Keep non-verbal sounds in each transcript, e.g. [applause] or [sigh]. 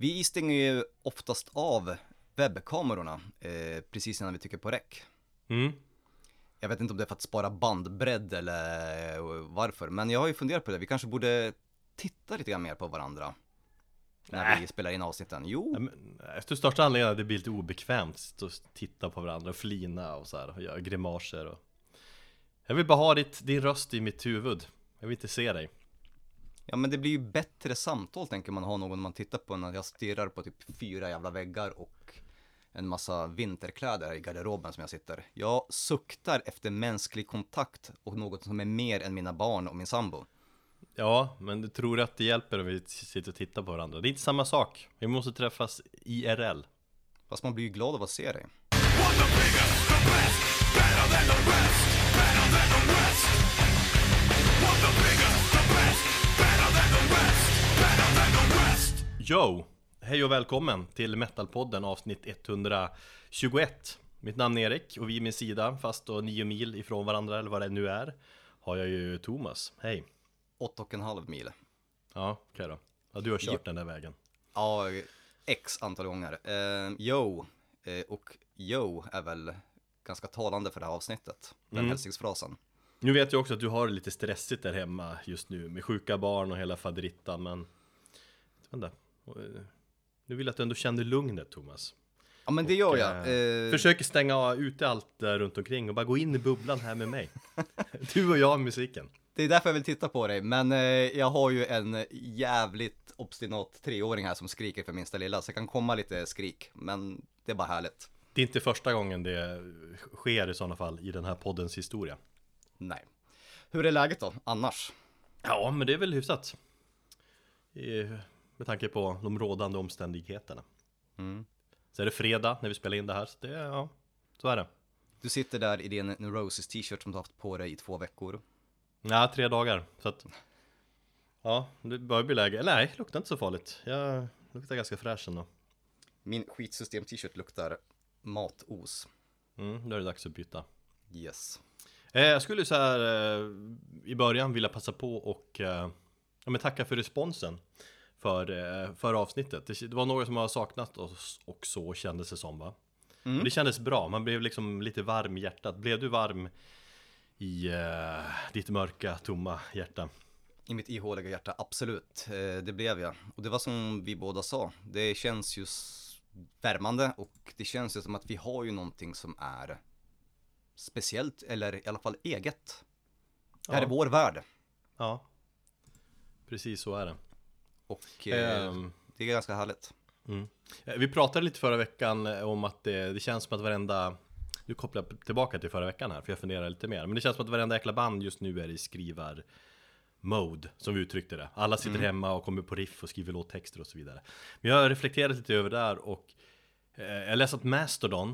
Vi stänger ju oftast av webbkamerorna eh, precis innan vi trycker på räck. Mm. Jag vet inte om det är för att spara bandbredd eller eh, varför, men jag har ju funderat på det. Vi kanske borde titta lite grann mer på varandra. När Nej. vi spelar in avsnitten. Jo, Ja, men, Efter största anledningen att det blir lite obekvämt att titta på varandra och flina och så här och göra grimaser och Jag vill bara ha ditt, din röst i mitt huvud Jag vill inte se dig ja men det blir ju bättre samtal tänker man ha någon man tittar på när jag stirrar på typ fyra jävla väggar och en massa vinterkläder i garderoben som jag sitter. Jag suktar efter mänsklig kontakt och något som är mer än mina barn och min sambo. Ja, men du tror att det hjälper om vi sitter och tittar på varandra? Det är inte samma sak Vi måste träffas IRL Fast man blir ju glad av att se dig. Yo! Hej och välkommen till Metalpodden avsnitt 121 Mitt namn är Erik och vid min sida, fast då nio mil ifrån varandra eller vad det nu är Har jag ju Thomas, hej! Åtta och en halv mil. Ja, okej då Ja, du har kört Jo. den där vägen Ja, x antal gånger. Eh, yo, eh, och yo är väl ganska talande för det här avsnittet. Den Mm. hälsningsfrasen. Nu vet jag också att du har det lite stressigt där hemma just nu med sjuka barn och hela faderittan men jag eh, Nu vill jag att du ändå känner lugnet Thomas Ja men det gör Och, jag. Eh, Försöker stänga ute allt där runt omkring och bara gå in i bubblan här med mig [laughs] Du och jag och musiken Det är därför jag vill titta på dig, men eh, jag har ju en jävligt obstinat treåring här som skriker för minsta lilla, så det kan komma lite skrik, men det är bara härligt. Det är inte första gången det sker i sådana fall i den här poddens historia Nej. Hur är läget då, annars? Ja men det är väl hyfsat Eh, Med tanke på de rådande omständigheterna Mm. Så är det fredag när vi spelar in det här, så det, ja, så är det Du sitter där i din Neurosis t-shirt som du har haft på dig i två veckor. Ja, tre dagar. Så att... Ja, det börjar bli läge. Eller nej, luktar inte så farligt. Jag luktar ganska fräsch ändå. Min skitsystem t-shirt luktar matos. Mm, då är det dags att byta. Yes. Eh, jag skulle så här eh, i början vilja passa på och eh, ja, men tacka för responsen för, eh, för avsnittet. Det, var några som har saknat oss och så kändes det som va? Mm. Det kändes bra, man blev liksom lite varm i hjärtat. Blev du varm i eh, ditt mörka, tomma hjärta? I mitt ihåliga hjärta, absolut. Eh, det blev jag. Och det var som vi båda sa, det känns ju värmande och det känns ju som att vi har ju någonting som är speciellt, eller i alla fall eget. Det här Ja. är vår värld. Ja, precis så är det. Och eh, Ehm, det är ganska härligt. Mm. Eh, Vi pratade lite förra veckan om att det, det känns som att varenda Nu kopplar jag tillbaka till förra veckan här för jag funderar lite mer Men det känns som att varenda jäkla band just nu är i skrivar Mode, som vi uttryckte det Alla sitter hemma och kommer på riff och skriver låttexter och så vidare Men jag har reflekterat lite över det där och eh, Jag läste att Mastodon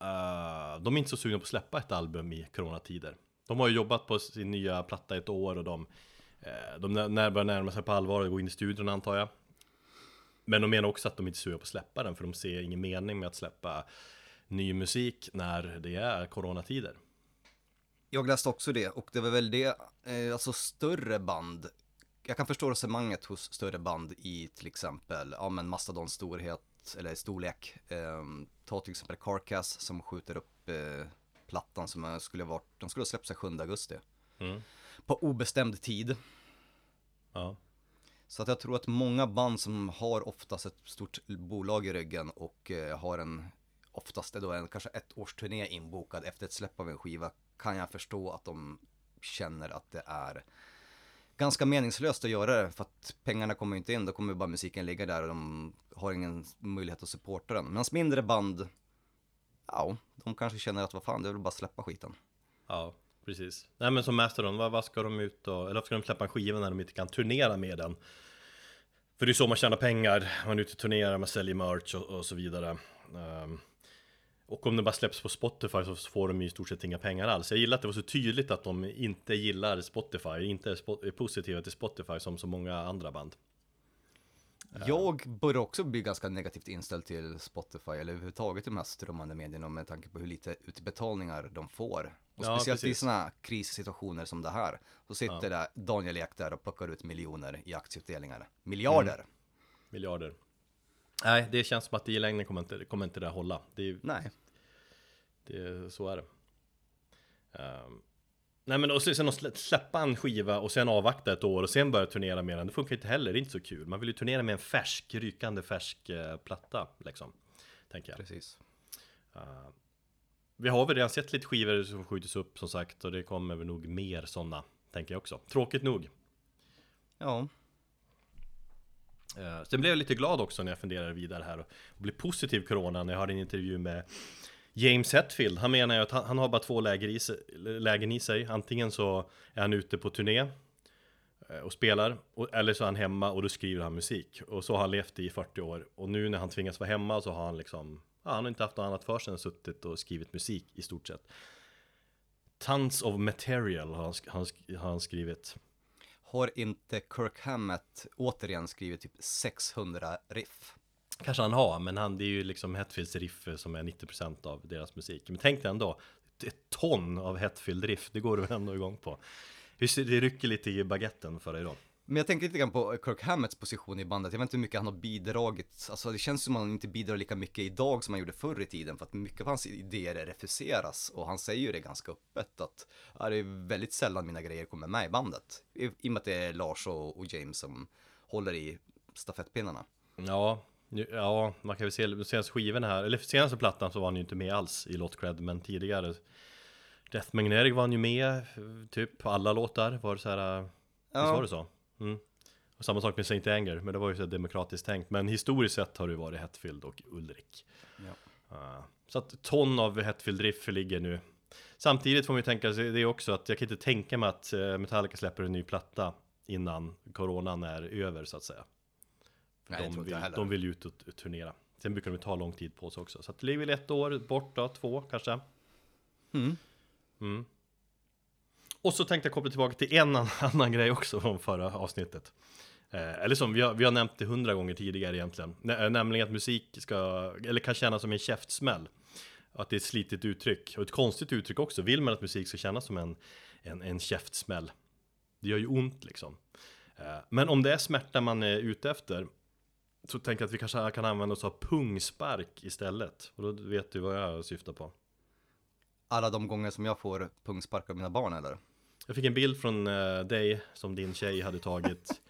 eh, De är inte så sugna på att släppa ett album i coronatider De har ju jobbat på sin nya platta ett år och de De när, börjar närma sig på allvar och gå in i studion antar jag men de menar också att de inte är sugna på att släppa den för de ser ingen mening med att släppa ny musik när det är coronatider. Jag läste också det och det var väl det, eh, alltså större band. Jag kan förstå resonemanget hos större band i till exempel, ja men Mastodons storhet eller storlek. Eh, ta till exempel Carcass som skjuter upp eh, plattan som eh, skulle varit, de skulle ha släppt sig 7 augusti. Mm. På obestämd tid. Ja. Så att jag tror att många band som har oftast ett stort bolag i ryggen och eh, har en, oftast då en kanske ett års turné inbokad efter ett släpp av en skiva, kan jag förstå att de känner att det är ganska meningslöst att göra det för att pengarna kommer inte in, då kommer bara musiken ligga där och de har ingen möjlighet att supporta den. Medan mindre band, ja, de kanske känner att vad fan, det är väl bara att släppa skiten. ja, precis. Nej men som Mastodon, vad, vad ska de ut och, eller varför ska de släppa en skiva när de inte kan turnera med den? För det är så man tjänar pengar, man är ute och turnerar, man säljer merch och, och så vidare. Um, och om den bara släpps på Spotify så får de ju i stort sett inga pengar alls. Jag gillar att det var så tydligt att de inte gillar Spotify, inte är, spo- är positiva till Spotify som så många andra band. Jag börjar också bli ganska negativt inställd till Spotify eller överhuvudtaget de här strömmande medierna med tanke på hur lite utbetalningar de får. Och Ja, speciellt i precis. sådana krissituationer som det här. Så sitter Ja. där Daniel Ek där och plockar ut miljoner i aktieutdelningar. Miljarder! Miljarder. Nej, det känns som att i längden kommer inte, kommer inte det hålla. Det, Nej. det, så är det. Ehm, nej men och sen att släppa en skiva och sen avvakta ett år och sen börja turnera med den, det funkar inte heller, det är inte så kul. Man vill ju turnera med en färsk, rykande färsk eh, platta liksom. Tänker jag. Precis. Ehm, vi har väl redan sett lite skivor som skjuts upp som sagt och det kommer väl nog mer sådana, tänker jag också. Tråkigt nog. Ja. Uh, sen blev jag lite glad också när jag funderade vidare här och, och blev positiv corona när jag hörde en intervju med James Hetfield. Han menar ju att han, han har bara två läger i sig, lägen i sig. Antingen så är han ute på turné eh, och spelar, och, eller så är han hemma och då skriver han musik. Och så har han levt i 40 år. Och nu när han tvingas vara hemma så har han liksom, ja, han har inte haft något annat för sig än suttit och skrivit musik i stort sett. Tons of material har han, han, han skrivit. Har inte Kirk Hammett återigen skrivit typ 600 riff? Kanske han har, men han, det är ju liksom Hetfields riff som är 90% av deras musik. Men tänk dig ändå, ett ton av Hetfield riff, det går du ändå igång på. Det rycker lite i baguetten för dig då. Men jag tänker lite grann på Kirk Hammetts position i bandet. Jag vet inte hur mycket han har bidragit. Alltså det känns som att han inte bidrar lika mycket idag som han gjorde förr i tiden. För att mycket av hans idéer refuseras. Och han säger ju det ganska öppet att ja, det är väldigt sällan mina grejer kommer med i bandet. I, i och med att det är Lars och, och James som håller i stafettpinnarna. Ja, ja, man kan väl se senaste skivorna här. Eller senaste plattan så var han ju inte med alls i Lot Cred. Men tidigare Death Magnetic var han ju med typ på alla låtar. Var det så här, ja. visst var det så? Mm. Och samma sak med Saint Anger, men det var ju så demokratiskt tänkt. Men historiskt sett har det varit Hetfield och Ulrik. Ja. Uh, så att ton av Hetfield riff ligger nu. Samtidigt får man ju tänka sig det också att jag kan inte tänka mig att eh, Metallica släpper en ny platta innan coronan är över så att säga. Nej, de, vill, de vill ut och turnera. Sen brukar de ta lång tid på sig också. Så att det ligger väl ett år bort då, två kanske. Mm. Mm. Och så tänkte jag koppla tillbaka till en [laughs] annan grej också från förra avsnittet. Eh, eller som vi har, vi har nämnt det hundra gånger tidigare egentligen. N nämligen att musik ska, eller kan kännas som en käftsmäll. Att det är ett slitigt uttryck. Och ett konstigt uttryck också. Vill man att musik ska kännas som en, en, en käftsmäll? Det gör ju ont liksom. Eh, men om det är smärta man är ute efter så tänker jag att vi kanske kan använda oss av pungspark istället. Och då vet du vad jag syftar på. Alla de gånger som jag får pungspark av mina barn eller? Jag fick en bild från uh, dig som din tjej hade tagit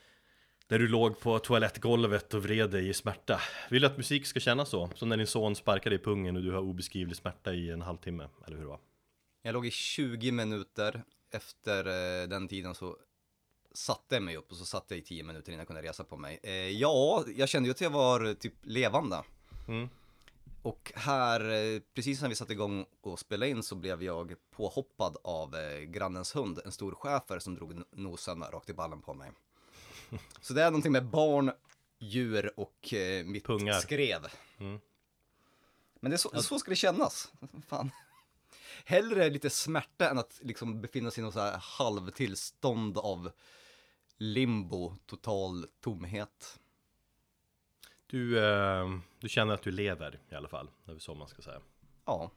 [laughs] Där du låg på toalettgolvet och vred dig i smärta Vill du att musik ska kännas så? Som när din son sparkar dig i pungen och du har obeskrivlig smärta i en halvtimme, eller hur det var? Jag låg i 20 minuter Efter uh, den tiden så satte jag mig upp och så satt jag i 10 minuter innan jag kunde resa på mig uh, Ja, jag kände ju att jag var typ levande mm. Och här, eh, precis när vi satte igång och spelade in så blev jag påhoppad av eh, grannens hund, en stor schäfer som drog nosen rakt i ballen på mig. [laughs] Så det är någonting med barn, djur och eh, mitt Pungar. skrev. Mm. Men det är så, så ska det kännas. Fan. Hellre lite smärta än att liksom befinna sig i något så här halvtillstånd av limbo, total tomhet. Du, eh, du känner att du lever i alla fall, det är så man ska säga. Ja.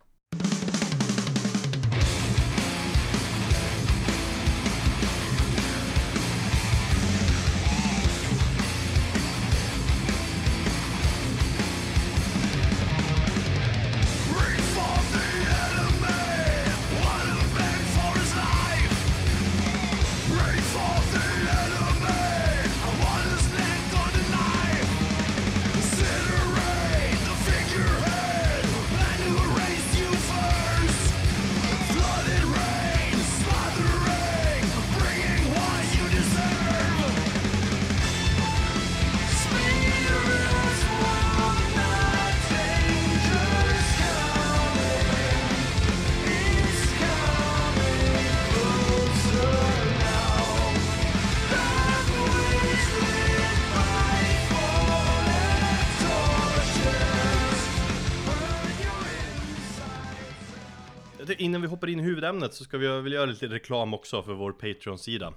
Vi hoppar in i huvudämnet så ska vi väl göra lite reklam också för vår Patreon-sida.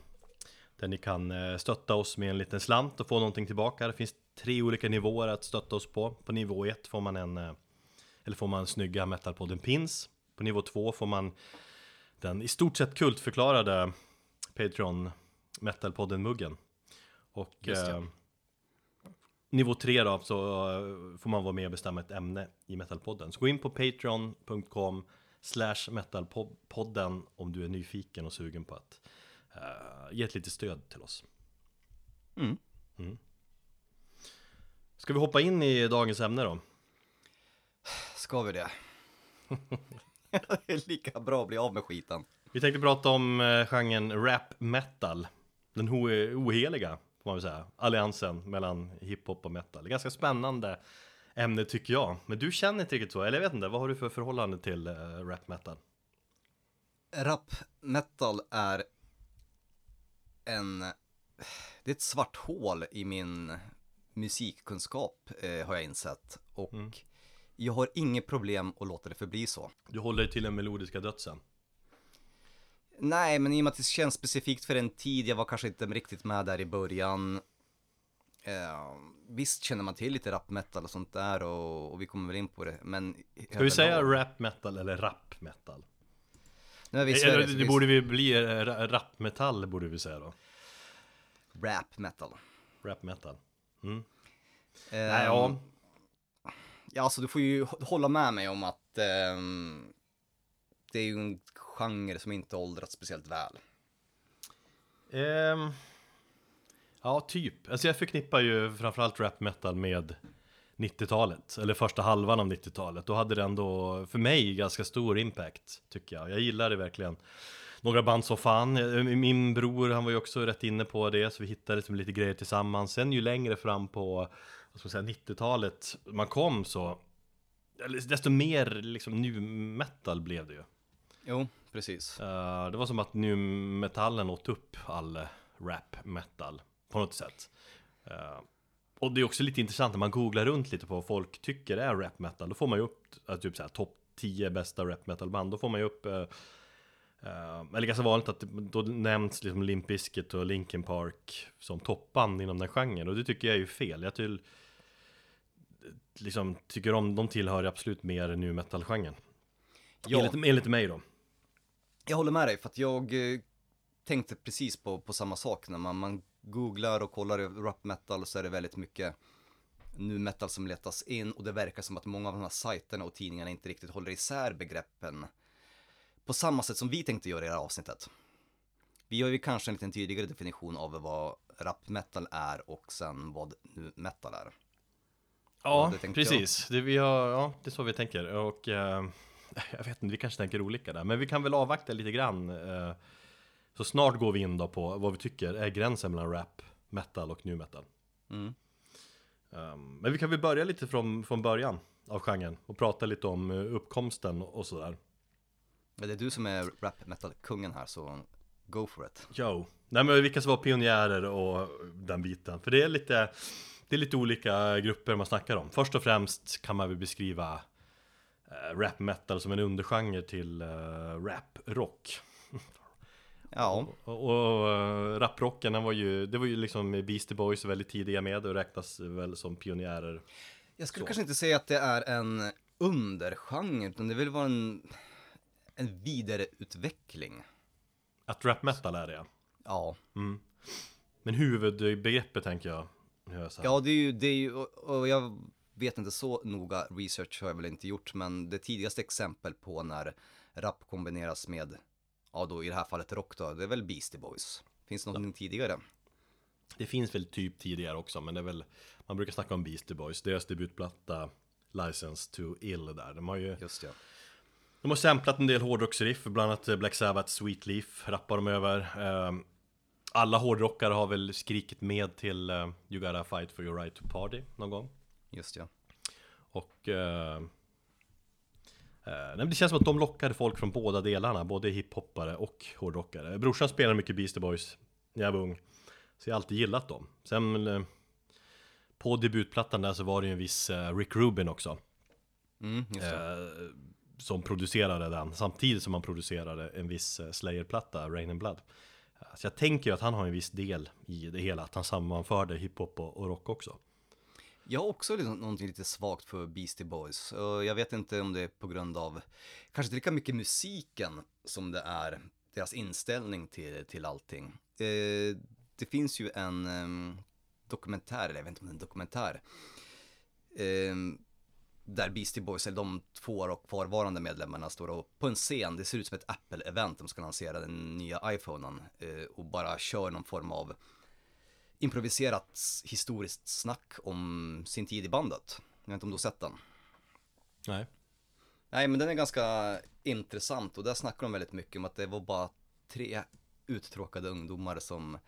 Där ni kan eh, stötta oss med en liten slant och få någonting tillbaka. Det finns tre olika nivåer att stötta oss på. På nivå 1 får man en, eh, eller får man snygga Metalpodden Pins. På nivå 2 får man den i stort sett kultförklarade Patreon Metalpodden-muggen. Och eh, nivå 3 då så eh, får man vara med och bestämma ett ämne i Metalpodden. Så gå in på patreon.com slash metalpodden om du är nyfiken och sugen på att uh, ge ett litet stöd till oss. Mm. Ska vi hoppa in i dagens ämne då? Ska vi det? [laughs] det är lika bra att bli av med skiten. Vi tänkte prata om eh, genren rap metal. Den oheliga, får man väl säga. Alliansen mellan hiphop och metal. Ganska spännande ämne tycker jag. Men du känner inte riktigt så, eller jag vet inte, vad har du för förhållande till eh, rap metal? Rap metal är en... Det är ett svart hål i min musikkunskap eh, har jag insett. Och jag har inget problem att låta det förbli så. Du håller dig till den melodiska dödsen. Nej, men i och med att det känns specifikt för en tid, jag var kanske inte riktigt med där i början. Eh, visst känner man till lite rap metal och sånt där och, och vi kommer väl in på det, men... Ska vi säga rap metal eller rap metal? Nu är vi i Eller, Sverige, så det vi- borde vi bli eh, ra- rap metall borde vi säga då. Rap metal. Rap metal. Eh, Nej, ja. Ja, alltså du får ju hå- hålla med mig om att ehm, det är ju en genre som inte åldrats speciellt väl. Ehm, ja, typ. Alltså jag förknippar ju framförallt rap metal med 90-talet, eller första halvan av 90-talet. Då hade det ändå, för mig, ganska stor impact, tycker jag. Jag gillar det verkligen. Några band så fan. Eh, Min bror, han var ju också rätt inne på det, så vi hittade liksom lite grejer tillsammans. Sen ju längre fram på, vad ska man säga, 90-talet man kom så, desto mer liksom nu metal blev det ju. Jo, precis. Eh, det var som att nu metallen åt upp all rap metal på något sätt. Eh, och det är också lite intressant när man googlar runt lite på vad folk tycker är rap metal. Då får man ju upp uh, typ såhär topp 10 bästa rap metal band. Då får man ju upp eh, eh, eller ganska vanligt att då nämns liksom Limp Bizkit och Linkin Park som toppband inom den genren och det tycker jag är ju fel. Jag till, liksom, tycker om, de tillhör absolut mer nu metal-genren. Ja, Enligt, enligt mig då. jag håller med dig för att jag tänkte precis på, på samma sak när man, man googlar och kollar rap metal så är det väldigt mycket nu metal som letas in och det verkar som att många av de här sajterna och tidningarna inte riktigt håller isär begreppen på samma sätt som vi tänkte göra i det här avsnittet. Vi har ju kanske en lite tydligare definition av vad rap metal är och sen vad nu metal är. Ja, det precis. Det, vi har, ja, det är så vi tänker. Och eh, [laughs] jag vet inte, vi kanske tänker olika där. Men vi kan väl avvakta lite grann. Eh, så snart går vi in då på vad vi tycker är gränsen mellan rap, metal och nu metal. Mm. Um, men vi kan väl börja lite från, från början av genren och prata lite om eh, uppkomsten och sådär. Men det är du som är rap metal-kungen här så go for it. Jo, nej men vilka som var pionjärer och den biten. För det är lite, det är lite olika grupper man snackar om. Först och främst kan man väl beskriva eh, rap metal som en undergenre till eh, rap rock. [laughs] Ja, Och, och eh, raprocken, var ju, det var ju liksom Beastie Boys väldigt tidiga med och räknas väl som pionjärer. jag skulle Så. kanske inte säga att det är en undergenre utan det vill vara en, en vidareutveckling. Att rap metal är det, Ja, Men huvudbegreppet tänker jag. ja det är ju, det är ju och, och jag vet inte så noga, research har jag väl inte gjort, men det tidigaste exempel på när rap kombineras med, ja då i det här fallet rock då, det är väl Beastie Boys. Finns det någonting tidigare? Det finns väl typ tidigare också, men det är väl Man brukar snacka om Beastie Boys, deras debutplatta License to Ill där De har ju Just det. De har samplat en del hårdrocksriff, bland annat Black Sabbath Sweet Leaf rappar de över Ehm, Alla hårdrockare har väl skrikit med till eh, You gotta fight for your right to party någon gång Just det. Och eh, nej, men Det känns som att de lockade folk från båda delarna, både hiphoppare och hårdrockare. Brorsan spelade mycket Beastie Boys när jag var ung Så jag har alltid gillat dem. Sen eh, På debutplattan där så var det ju en viss eh, Rick Rubin också. Mm, eh, Som producerade den samtidigt som han producerade en viss eh, Slayer-platta, Rain and Blood. Eh, Så jag tänker ju att han har en viss del i det hela, att han sammanförde hiphop och rock också jag har också liksom någonting lite svagt för Beastie Boys. Jag vet inte om det är på grund av, kanske inte lika mycket musiken som det är deras inställning till, till allting. Eh, det finns ju en, ehm, dokumentär, eller jag vet inte om det är en dokumentär. Eh, där Beastie Boys, eller de två och kvarvarande medlemmarna står och på en scen, det ser ut som ett Apple-event, de ska lansera den nya iPhonen eh, och bara kör någon form av improviserat historiskt snack om sin tid i bandet. Jag vet inte om du har sett den? Nej. Nej men den är ganska intressant och där snackar de väldigt mycket om att det var bara tre uttråkade ungdomar som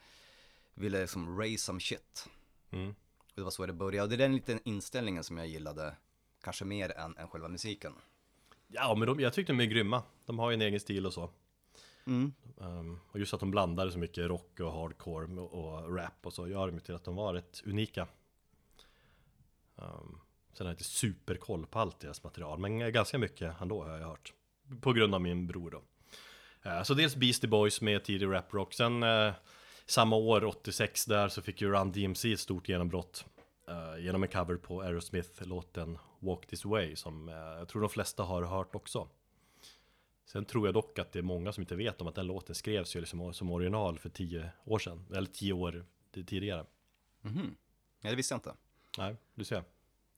ville liksom raise some shit. Mm. Och det var så det började. Och det är den liten inställningen som jag gillade, kanske mer än, än själva musiken. Ja, men de, jag tyckte de är grymma. De har ju en egen stil och så. Mm. Um, och just att de blandade så mycket rock och hardcore och, och rap och så gör det till att de var rätt unika. Um, sen har jag inte superkoll på allt deras material, men ganska mycket ändå har jag hört. På grund av min bror då. Uh, så dels Beastie Boys med tidig rap-rock, sen uh, samma år, 86 där, så fick ju Run DMC ett stort genombrott. Uh, genom en cover på Aerosmith-låten Walk This Way, som eh, jag tror de flesta har hört också. Sen tror jag dock att det är många som inte vet om att den låten skrevs ju liksom som original för tio år sedan, eller tio år tidigare. Mhm. Ja, det visste jag inte. Nej, du ser.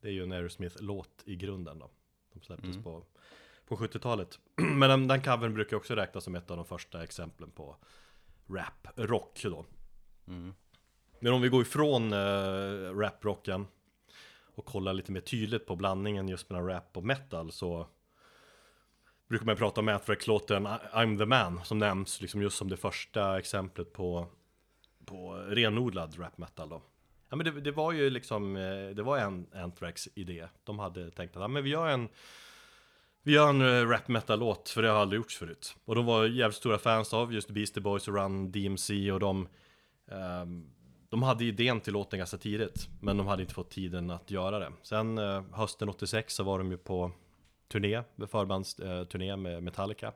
Det är ju en Aerosmith-låt i grunden då. De släpptes Mm. på, på 70-talet. [clears throat] Men den, den covern brukar också räknas som ett av de första exemplen på rap-rock då. Mm. Men om vi går ifrån uh, rap-rocken och kollar lite mer tydligt på blandningen just mellan rap och metal så brukar man prata om Anthrax-låten I'm the man som nämns liksom just som det första exemplet på, på renodlad rap metal då. Ja men det, det var ju liksom, eh, det var en Anthrax idé. De hade tänkt att ja, men vi gör en vi gör en eh, rap metal-låt, för det har aldrig gjorts förut. Och de var jävligt stora fans av just Beastie Boys och Run DMC och de um, De hade idén till låten ganska tidigt, men de hade inte fått tiden att göra det. Sen eh, hösten 86 så var de ju på turné, förbandsturné med Metallica.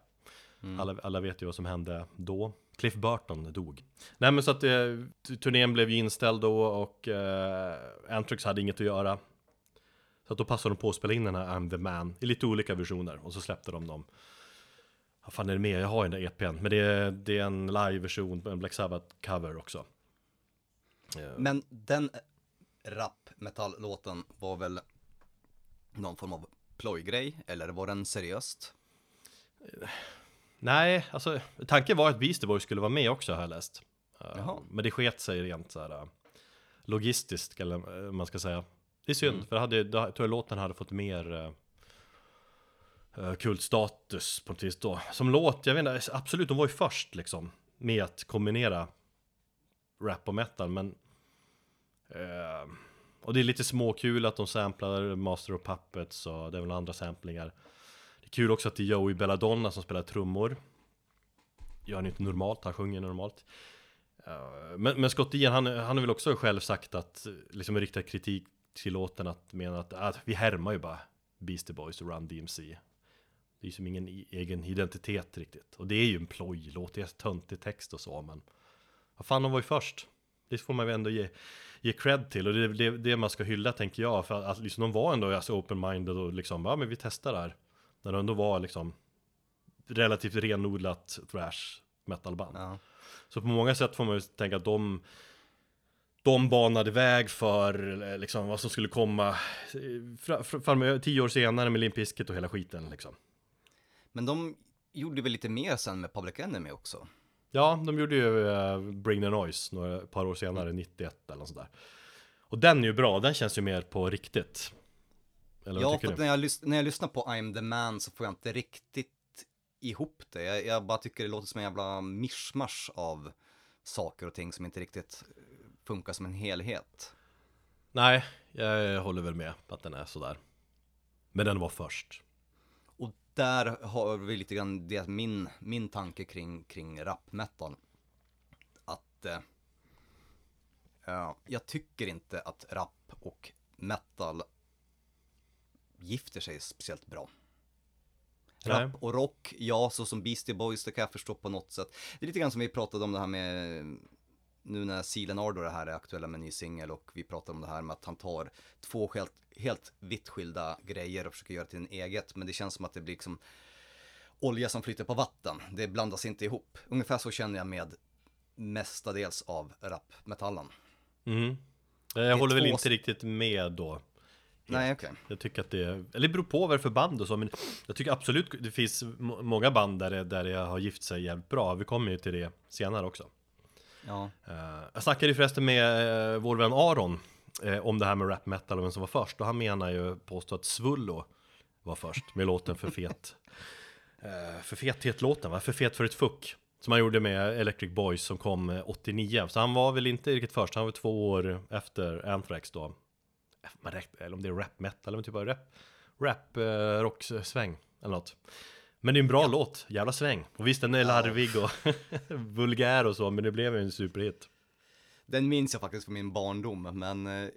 Mm. Alla, alla vet ju vad som hände då. Cliff Burton dog. Nej men så att eh, turnén blev ju inställd då och eh, Anthrax hade inget att göra. Så att då passade de på att spela in den här I'm the man i lite olika versioner och så släppte de dem. Vad fan är det med? Jag har ju den där EPn. Men det är, det är en live-version, en Black Sabbath-cover också. Eh, Men den rap metall-låten var väl någon form av plojgrej, eller var den seriöst? Nej, alltså tanken var att Beastie Boys skulle vara med också har jag läst. Eh, Jaha. Men det sket sig rent så här eh, logistiskt, eller eh, man ska säga. Det är synd, Mm. för hade, då, tror jag låten hade fått mer uh, kultstatus på något vis då. Som låt, jag vet inte, absolut, de var ju först liksom med att kombinera rap och metal, men eh, och det är lite småkul att de samplar Master of Puppets och det är väl andra samplingar. Det är kul också att det är Joey Belladonna som spelar trummor. Gör han inte normalt, han sjunger normalt. Eh, men, men Scott Ian, han, han har väl också själv sagt att, liksom riktat kritik till låten att mena att, att vi härmar ju bara Beastie Boys och Run DMC. Det är ju som ingen egen identitet riktigt. Och det är ju en plojlåt, det är töntig text och så, men vad fan, de var ju först. Det får man ju ändå ge, ge cred till och det är det, det man ska hylla tänker jag. För att liksom, de var ändå alltså, open-minded och liksom, ja men vi testar det här. När de ändå var liksom relativt renodlat thrash metalband. Ja. Så på många sätt får man ju tänka att de de banade väg för eh, liksom, vad som skulle komma eh, fra- fra- fram, tio år senare med Limp Bizkit och hela skiten liksom. Men de gjorde väl lite mer sen med Public Enemy också? Ja, de gjorde ju eh, Bring the Noise några ett par år senare, 91 eller något sådär. Och den är ju bra, den känns ju mer på riktigt. Eller Ja, för när jag, när jag lyssnar på I'm the man så får jag inte riktigt ihop det. Jag, jag bara tycker det låter som en jävla mischmasch av saker och ting som inte riktigt funkar som en helhet. Nej, jag håller väl med att den är sådär. Men den var först. Där har vi lite grann det min, min tanke kring, kring rap metal. Att eh, ja, jag tycker inte att rap och metal gifter sig speciellt bra. Rap och rock, ja, så som Beastie Boys, det kan jag förstå på något sätt. Det är lite grann som vi pratade om det här med, nu när Silen Ardor det här är aktuella med en ny singel och vi pratar om det här med att han tar två helt, helt vitt skilda grejer och försöker göra till en eget, men det känns som att det blir liksom olja som flyter på vatten. Det blandas inte ihop. Ungefär så känner jag med mestadels av rapmetallen. Mm. Jag är håller väl två- inte riktigt med då. Nej, okej. Jag tycker att det, eller det beror på vad det är för band och så, men jag tycker absolut det finns må- många band där det, där det har gift sig jävligt bra. Vi kommer ju till det senare också. Ja. Eh, jag snackade ju förresten med eh, vår vän Aron eh, om det här med rap metal och vem som var först. Och han menar ju, påstår att Svullo var först med låten För fet. [laughs] För fethet-låten va? För fet för ett fuck. Som han gjorde med Electric Boys som kom 89. Så han var väl inte riktigt först, han var två år efter Anthrax då. Man räknar, eller om det är rap metal eller typ av rap, rap rock rocksväng eller något. Men det är en bra låt, jävla sväng. Och visst den är larvig och [laughs] vulgär och så, men det blev ju en superhit. Den minns jag faktiskt från min barndom, men eh,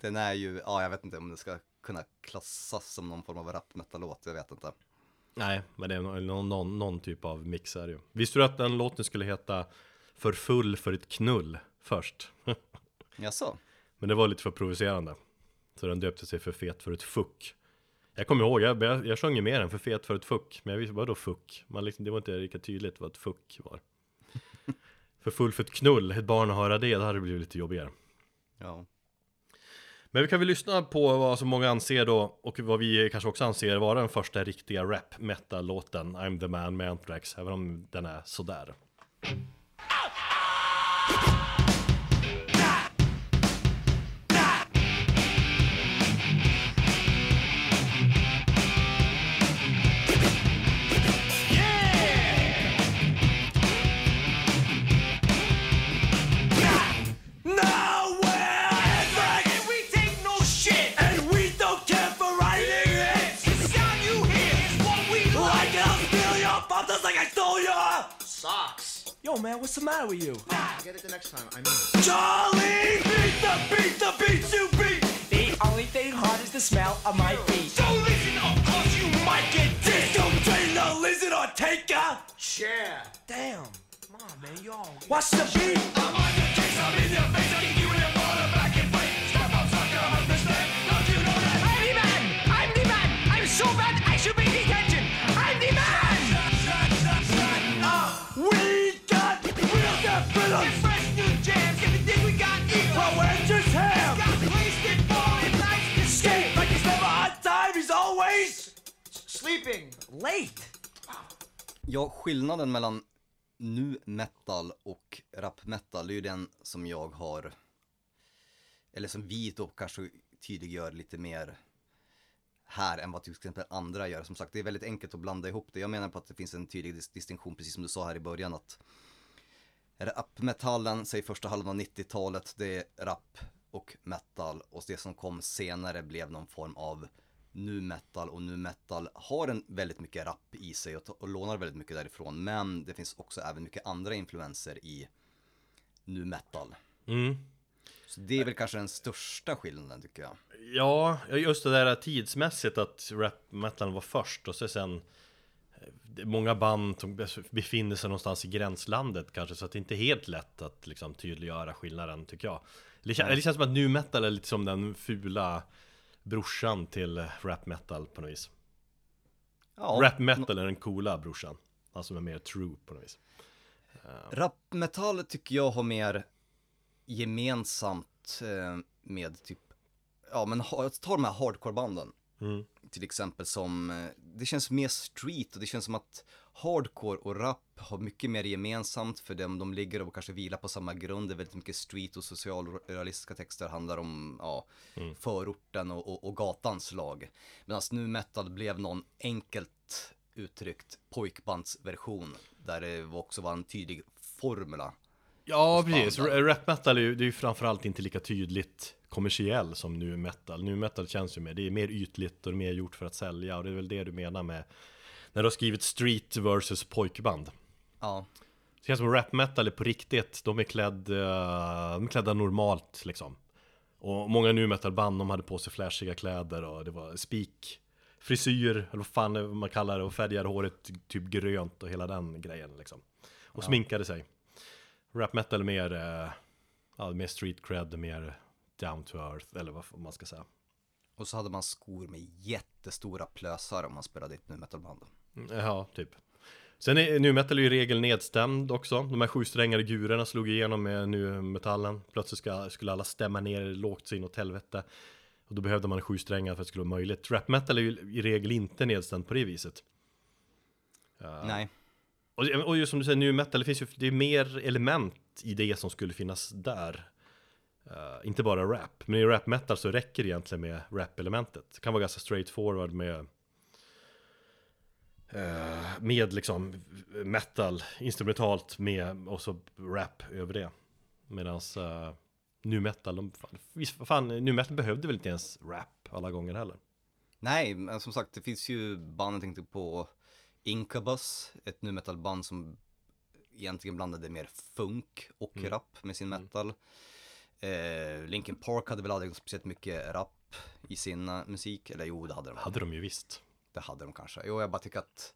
den är ju, ja jag vet inte om det ska kunna klassas som någon form av rap metal-låt, jag vet inte. Nej, men det är någon, någon, någon typ av mix är det ju. Visste du att den låten skulle heta För full för ett knull först? [laughs] Jaså? Men det var lite för provocerande. Så den döpte sig för fet för ett fuck. Jag kommer ihåg, jag, jag, jag sjöng ju mer än för fet för ett fuck. Men jag visste vad då fuck? Man liksom, det var inte lika tydligt vad ett fuck var. [laughs] för full för ett knull, ett barn att höra det, det hade blivit lite jobbigare. Ja. Men vi kan väl lyssna på vad som många anser då, och vad vi kanske också anser vara den första riktiga rap metal-låten, I'm the man med Anthrax, även om den är sådär. Yo, man, what's the matter with you? I'll get it the next time. I mean, Charlie, beat the beat the beats you beat. The only thing hard is the smell of my feet. So listen up, cause you might get dissed. Don't train the lizard or take a chair. Damn. Come on, man, yo. What's the beat? I'm on your case, I'm in your face, I kick you in your bottom back and fight. Step up, sucker, understand? Don't you know that? I'm the man! I'm the man! I'm so bad, Ja, skillnaden mellan nu metal och rap metal, det är ju den som jag har, eller som vi då kanske tydliggör lite mer här än vad till exempel andra gör. Som sagt, det är väldigt enkelt att blanda ihop det. Jag menar på att det finns en tydlig dis- distinktion, precis som du sa här i början, att rap-metallen, säg första halvan av 90-talet, det är rap och metal och det som kom senare blev någon form av nu metal och nu metal har en väldigt mycket rap i sig och, och lånar väldigt mycket därifrån. Men det finns också även mycket andra influenser i nu metal. Mm. Så det är väl kanske den största skillnaden tycker jag. Ja, just det där tidsmässigt att rap metal var först och så sen Många band som befinner sig någonstans i gränslandet kanske så att det inte är helt lätt att liksom tydliggöra skillnaden tycker jag. Det, kän- det känns som att nu metal är lite som den fula brorsan till eh, rap metal på något vis. Ja, Rap metal är den coola brorsan Alltså med mer true på något vis. Rap-metall tycker jag har mer gemensamt eh, med typ, ja men ta de här hardcore-banden. Mm. Till exempel som, eh, det känns mer street och det känns som att hardcore och rap har mycket mer gemensamt för dem, de ligger och kanske vilar på samma grund. Det är väldigt mycket street och socialrealistiska texter handlar om, ja, förorten och, och, och gatans lag. Medan nu metal blev någon enkelt uttryckt pojkbandsversion där det var- också var en tydlig formula. Ja, precis. Rap metal är ju, det är ju framförallt inte lika tydligt kommersiell som nu metal. Nu metal känns ju mer, det är mer ytligt och mer gjort för att sälja och det är väl det du menar med när du har skrivit street versus pojkband. Ja, Det känns som rap metal är på riktigt, de är, klädd, eh, de är klädda normalt liksom. Och många nu metal-band, de hade på sig flashiga kläder och det var spik frisyr, eller vad fan man kallar det, och färgade håret typ grönt och hela den grejen liksom. Och sminkade sig. Rap metal är mer, eh, ja, mer street cred, mer down to earth, eller vad man ska säga. och så hade man skor med jättestora plösar om man spelade i ett nu metalband. Mm, Ja, typ. Sen är nu metal är ju i regel nedstämd också. De här sjusträngade gurorna slog igenom med nu metallen. Plötsligt ska, skulle alla stämma ner lågt så inåt helvete. Och då behövde man sju strängar för att det skulle vara möjligt. Rap metal är ju i regel inte nedstämd på det viset. Nej. Och, och just som du säger, nu metal, det finns ju det är mer element i det som skulle finnas där. Eh, inte bara rap, men i rap metal så räcker det egentligen med rap-elementet. Det kan vara ganska straightforward med eh, med liksom metal instrumentalt med och så rap över det. Medans uh, nu metal, de, fan, fan, nu metal behövde väl inte ens rap alla gånger heller. Nej, men som sagt det finns ju band, jag tänkte på Incubus, ett nu metal band som egentligen blandade mer funk och Mm. rap med sin metal. Eh, Linkin Park hade väl aldrig speciellt mycket rap i sin eh, musik, eller jo det hade de. Hade de ju visst. Det hade de kanske. Jo, jag bara tycker att,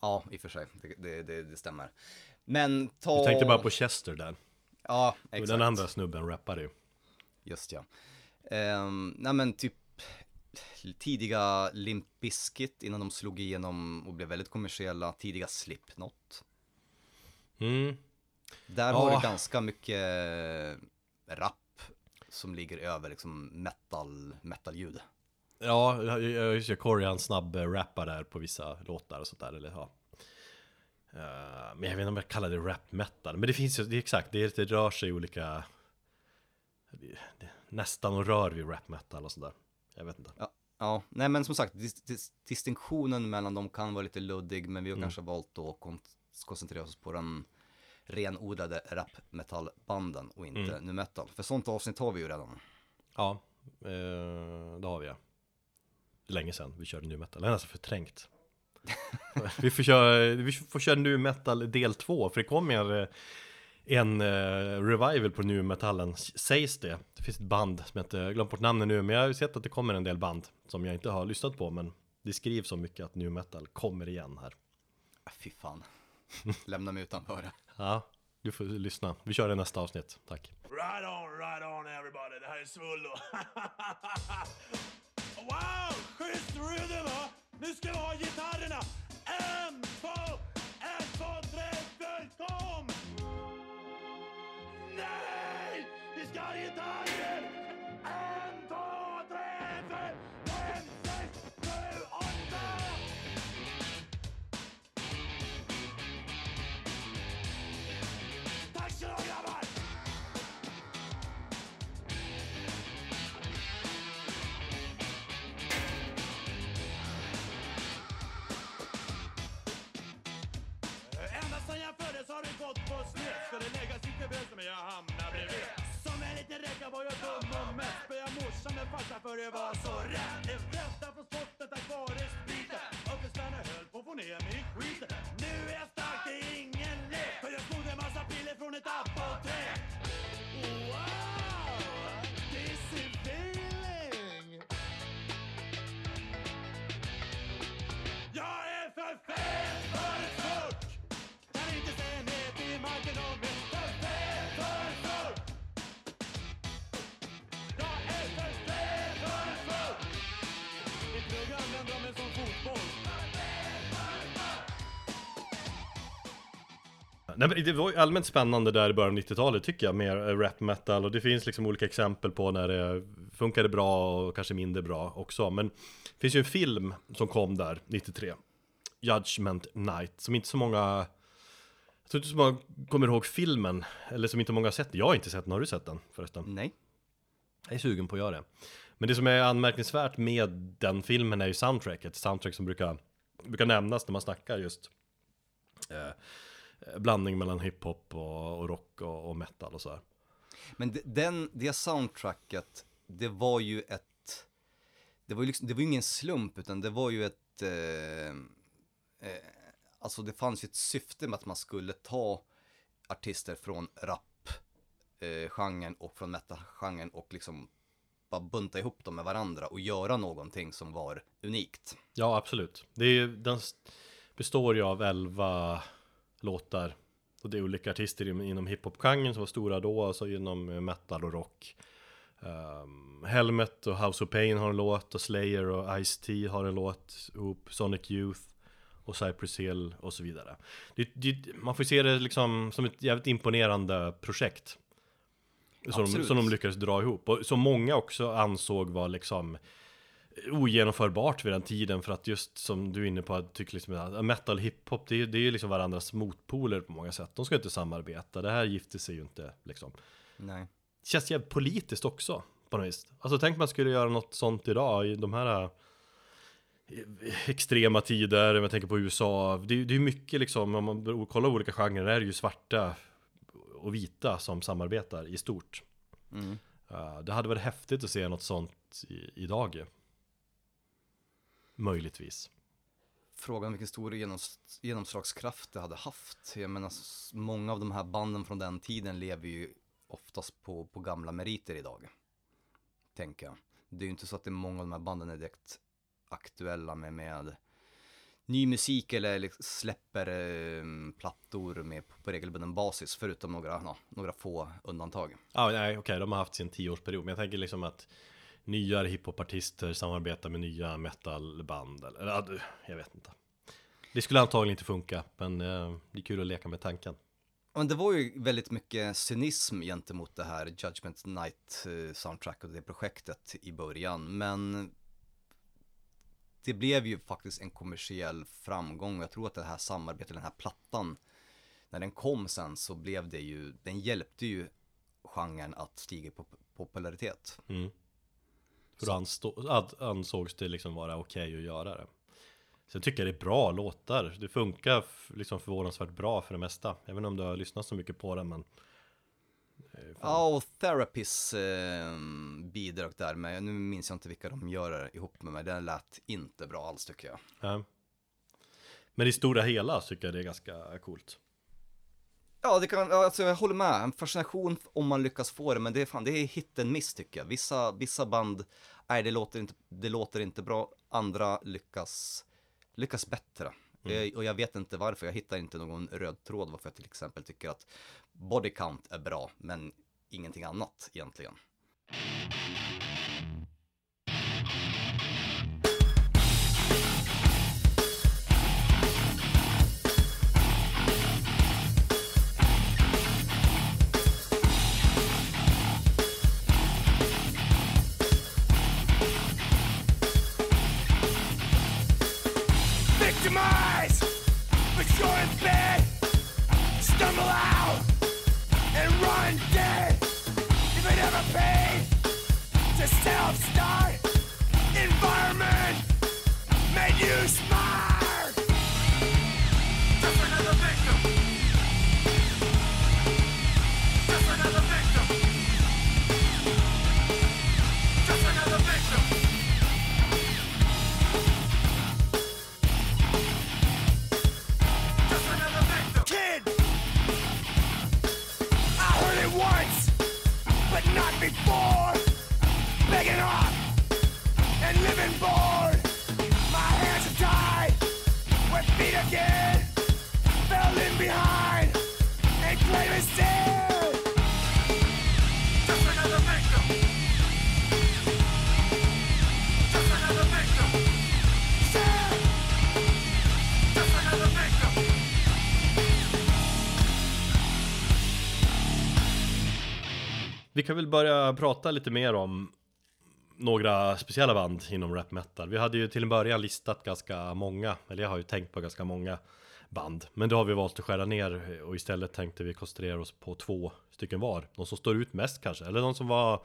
ja i och för sig, det, det, det, det stämmer. Men ta... Jag tänkte bara på Chester där. Ja, Och exakt. Den andra snubben rappade ju. Just ja. Um, nej men typ tidiga Limp Bizkit innan de slog igenom och blev väldigt kommersiella, tidiga Slipknot. Mm. Där Ja. har du ganska mycket rap som ligger över liksom metal, metal-ljud. Ja, just det, Corey han snabb eh, rappar där på vissa låtar och sånt där, eller ja. Eh, men jag vet inte om jag kallar det rap metal, men det finns ju, det är exakt, det, är, det rör sig i olika det, det, Nästan och rör vid rap metal och sådär Jag vet inte Ja, ja, nej men som sagt, dis dis distinktionen mellan dem kan vara lite luddig, men vi har kanske valt att kon koncentrera oss på den renodlade rap-metallbanden och inte nu metal. För sånt avsnitt har vi ju redan. Ja, eh, det har vi ja länge sedan vi körde nu metal, det är nästan förträngt [laughs] Vi får köra, vi får köra nu metal del 2, för det kommer en eh, revival på nu metallen, sägs det Det finns ett band som heter, jag har glömt bort namnet nu, men jag har ju sett att det kommer en del band Som jag inte har lyssnat på, men det skrivs så mycket att nu metal kommer igen här Ah, Fy fan. Lämna mig utanför. Ja, du får lyssna, vi kör det i nästa avsnitt, tack Right on, right on everybody. Det här är Svullo. [laughs] wow, schysst rhythm va? Nu ska vi ha gitarrerna. En, två, en, två, tre, följ. kom! Nej! Vi ska ha gitarrer! Nej, men det var ju allmänt spännande där i början av 90-talet tycker jag med eh, rap metal. Och det finns liksom olika exempel på när det funkade bra och kanske mindre bra också. Men det finns ju en film som kom där 93 Judgment Night som inte så många jag tror inte så många kommer ihåg filmen eller som inte många har sett. Jag har inte sett den, har du sett den förresten? Nej. Jag är sugen på att göra det. Men det som är anmärkningsvärt med den filmen är ju soundtracket. Soundtrack som brukar, brukar nämnas när man snackar just eh, Blandning mellan hiphop och, och rock och, och metal och så här. Men den, det soundtracket, det var ju ett, det var ju liksom, det var ju ingen slump utan det var ju ett, eh, eh, alltså det fanns ju ett syfte med att man skulle ta artister från rap eh, och från metal-genren och liksom bara bunta ihop dem med varandra och göra någonting som var unikt. Ja absolut det är, Den består ju av 11 låtar Och det är olika artister inom- hiphop-genren som var stora då Alltså inom eh, metal och rock Ehm, Helmet och House of Pain har en låt och Slayer och Ice-T har en låt ihop Sonic Youth och Cypress Hill och så vidare. Det, det, man får se det liksom som ett jävligt imponerande projekt. Som, de- Absolut. som de lyckades dra ihop. Och som många också ansåg var liksom ogenomförbart vid den tiden för att just som du är inne på, jag tycker liksom att metal hiphop det är, det är ju liksom varandras motpoler på många sätt. De ska inte samarbeta, det här gifter sig ju inte liksom. Nej. Det känns jävligt politiskt också på något vis. Alltså tänk man skulle göra något sånt idag i de här eh, extrema tider, om jag tänker på USA. Det, är- det är mycket liksom, om man kollar olika genrer, där är det ju svarta och vita som samarbetar i stort. Mm. Uh, det hade varit häftigt att se något sånt i, idag ju. Möjligtvis. Frågan vilken stor genoms genomslagskraft det hade haft. Jag menar, många av de här banden från den tiden lever ju oftast på, på gamla meriter idag. Tänker jag. Det är ju inte så att det är många av de här banden är direkt aktuella med, med ny musik eller liksom släpper eh, plattor med på, på regelbunden basis. Förutom några, ja, några få undantag. Ja, nej, okej, de har haft sin tioårsperiod. Men jag tänker liksom att nya hiphopartister samarbetar med nya metalband. Eller, ja, jag vet inte. Det skulle antagligen inte funka, men eh, det är kul att leka med tanken. Men det var ju väldigt mycket cynism gentemot det här Judgment Night eh, soundtrack och det projektet i början. Men det blev ju faktiskt en kommersiell framgång och jag tror att det här samarbetet, den här plattan, när den kom sen så blev det ju, den hjälpte ju genren att stiga i pop- popularitet. Mm. För då anstå, ad, ansågs det liksom vara okej att göra det. Så jag tycker det är bra låtar. Det funkar liksom förvånansvärt bra för det mesta. Jag vet inte om du har lyssnat så mycket på det men Ja, och Therapis eh, bidrag där med, nu minns jag inte vilka de gör ihop med mig, den lät inte bra alls tycker jag. ja. Men i stora hela tycker jag det är ganska coolt. Ja, det kan, alltså jag håller med. En fascination om man lyckas få det, men det är fan, det är hit and miss tycker jag. Vissa, vissa band, nej det låter inte, det låter inte bra. Andra lyckas, lyckas bättre. Eh, och jag vet inte varför, jag hittar inte någon röd tråd varför jag till exempel tycker att Body Count är bra, men ingenting annat egentligen. Victimized, but you're in bed. Stumble out and run dead. If it ever paid to self-start, environment made you smart. Väl börja prata lite mer om några speciella band inom rap metal. Vi hade ju till en början listat ganska många, eller jag har ju tänkt på ganska många band. Men då har vi valt att skära ner och istället tänkte vi koncentrera oss på två stycken var. De som står ut mest kanske, eller de som var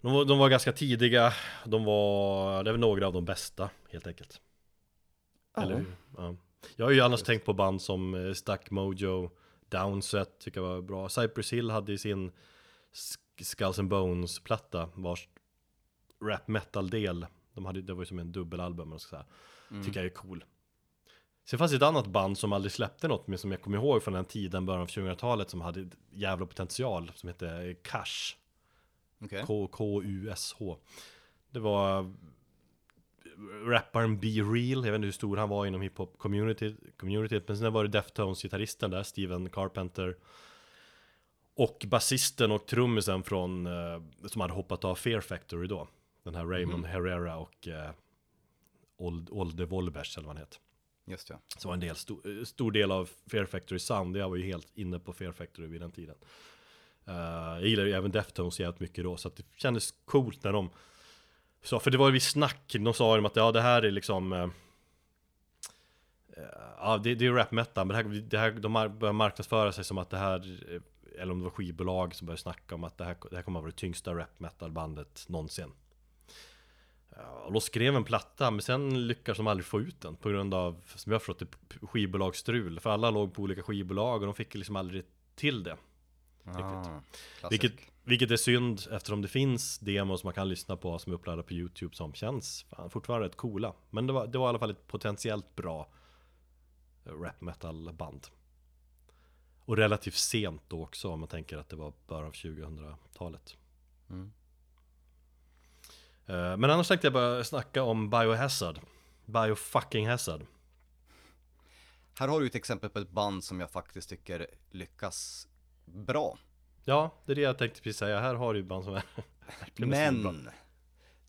de var, de var ganska tidiga, de var, det är väl några av de bästa helt enkelt. Eller hur? Ja. Jag har ju annars tänkt på band som eh, Stuck Mojo, Downset tycker jag var bra. Cypress Hill hade i sin Skulls and Bones platta vars rap metal del, de hade, det var ju som en dubbelalbum man ska säga. Tycker jag är cool. Sen fanns det ett annat band som aldrig släppte något men som jag kommer ihåg från den tiden, början av 2000-talet som hade jävla potential som hette Cash. Okej. K- K-U-S-H. Det var rapparen Be Real, jag vet inte hur stor han var inom hiphop community, community men sen var det Deftones-gitarristen där, Steven Carpenter. Och basisten och trummisen från, eh, som hade hoppat av Fear Factory då. Den här Raymond Herrera och eh, Old, Olde Wolbers eller vad han heter. Just ja. Som var en del, stor, stor del av Fear Factory Sound. Jag var ju helt inne på Fear Factory vid den tiden. Eh, jag gillade ju även Deftones jävligt mycket då, så att det kändes coolt när de sa, för det var ju vid snack, de sa ju att ja det här är liksom eh, eh, Ja det, det är rap metal, men det här, det här, de börjar marknadsföra sig som att det här eh, Eller om det var skivbolag som började snacka om att det här, det här kommer att vara det tyngsta rap metal bandet någonsin Och då skrev en platta, men sen lyckades de aldrig få ut den på grund av, som jag förstått det, skivbolagsstrul. För alla låg på olika skivbolag och de fick liksom aldrig till det. Ah, vilket, vilket är synd eftersom det finns demos man kan lyssna på som är uppladdade på YouTube som känns fan, fortfarande rätt coola. Men det var, det var i alla fall ett potentiellt bra eh, rap metal band. Och relativt sent då också om man tänker att det var början av 2000-talet. Mm. Eh, Men annars tänkte jag bara snacka om Biohazard. Biofucking Hazard. Här har du ett exempel på ett band som jag faktiskt tycker lyckas bra. Ja, det är det jag tänkte precis säga. Här har du band som är. [laughs] Men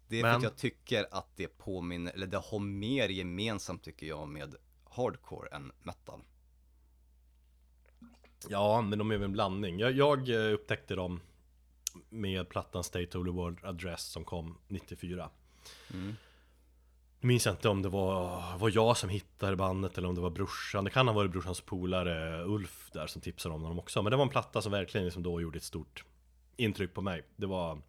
det är för Men. att jag tycker att det påminner, eller det har mer gemensamt tycker jag med hardcore än metal. Ja, men de är väl en blandning. Jag, jag eh, upptäckte dem med plattan State of the World Address som kom 94. Nu minns jag inte om det var, var jag som hittade bandet eller om det var brorsan. Det kan ha varit brorsans polare Ulf där som tipsade om dem också. Men det var en platta som verkligen liksom då gjorde ett stort intryck på mig. Det var...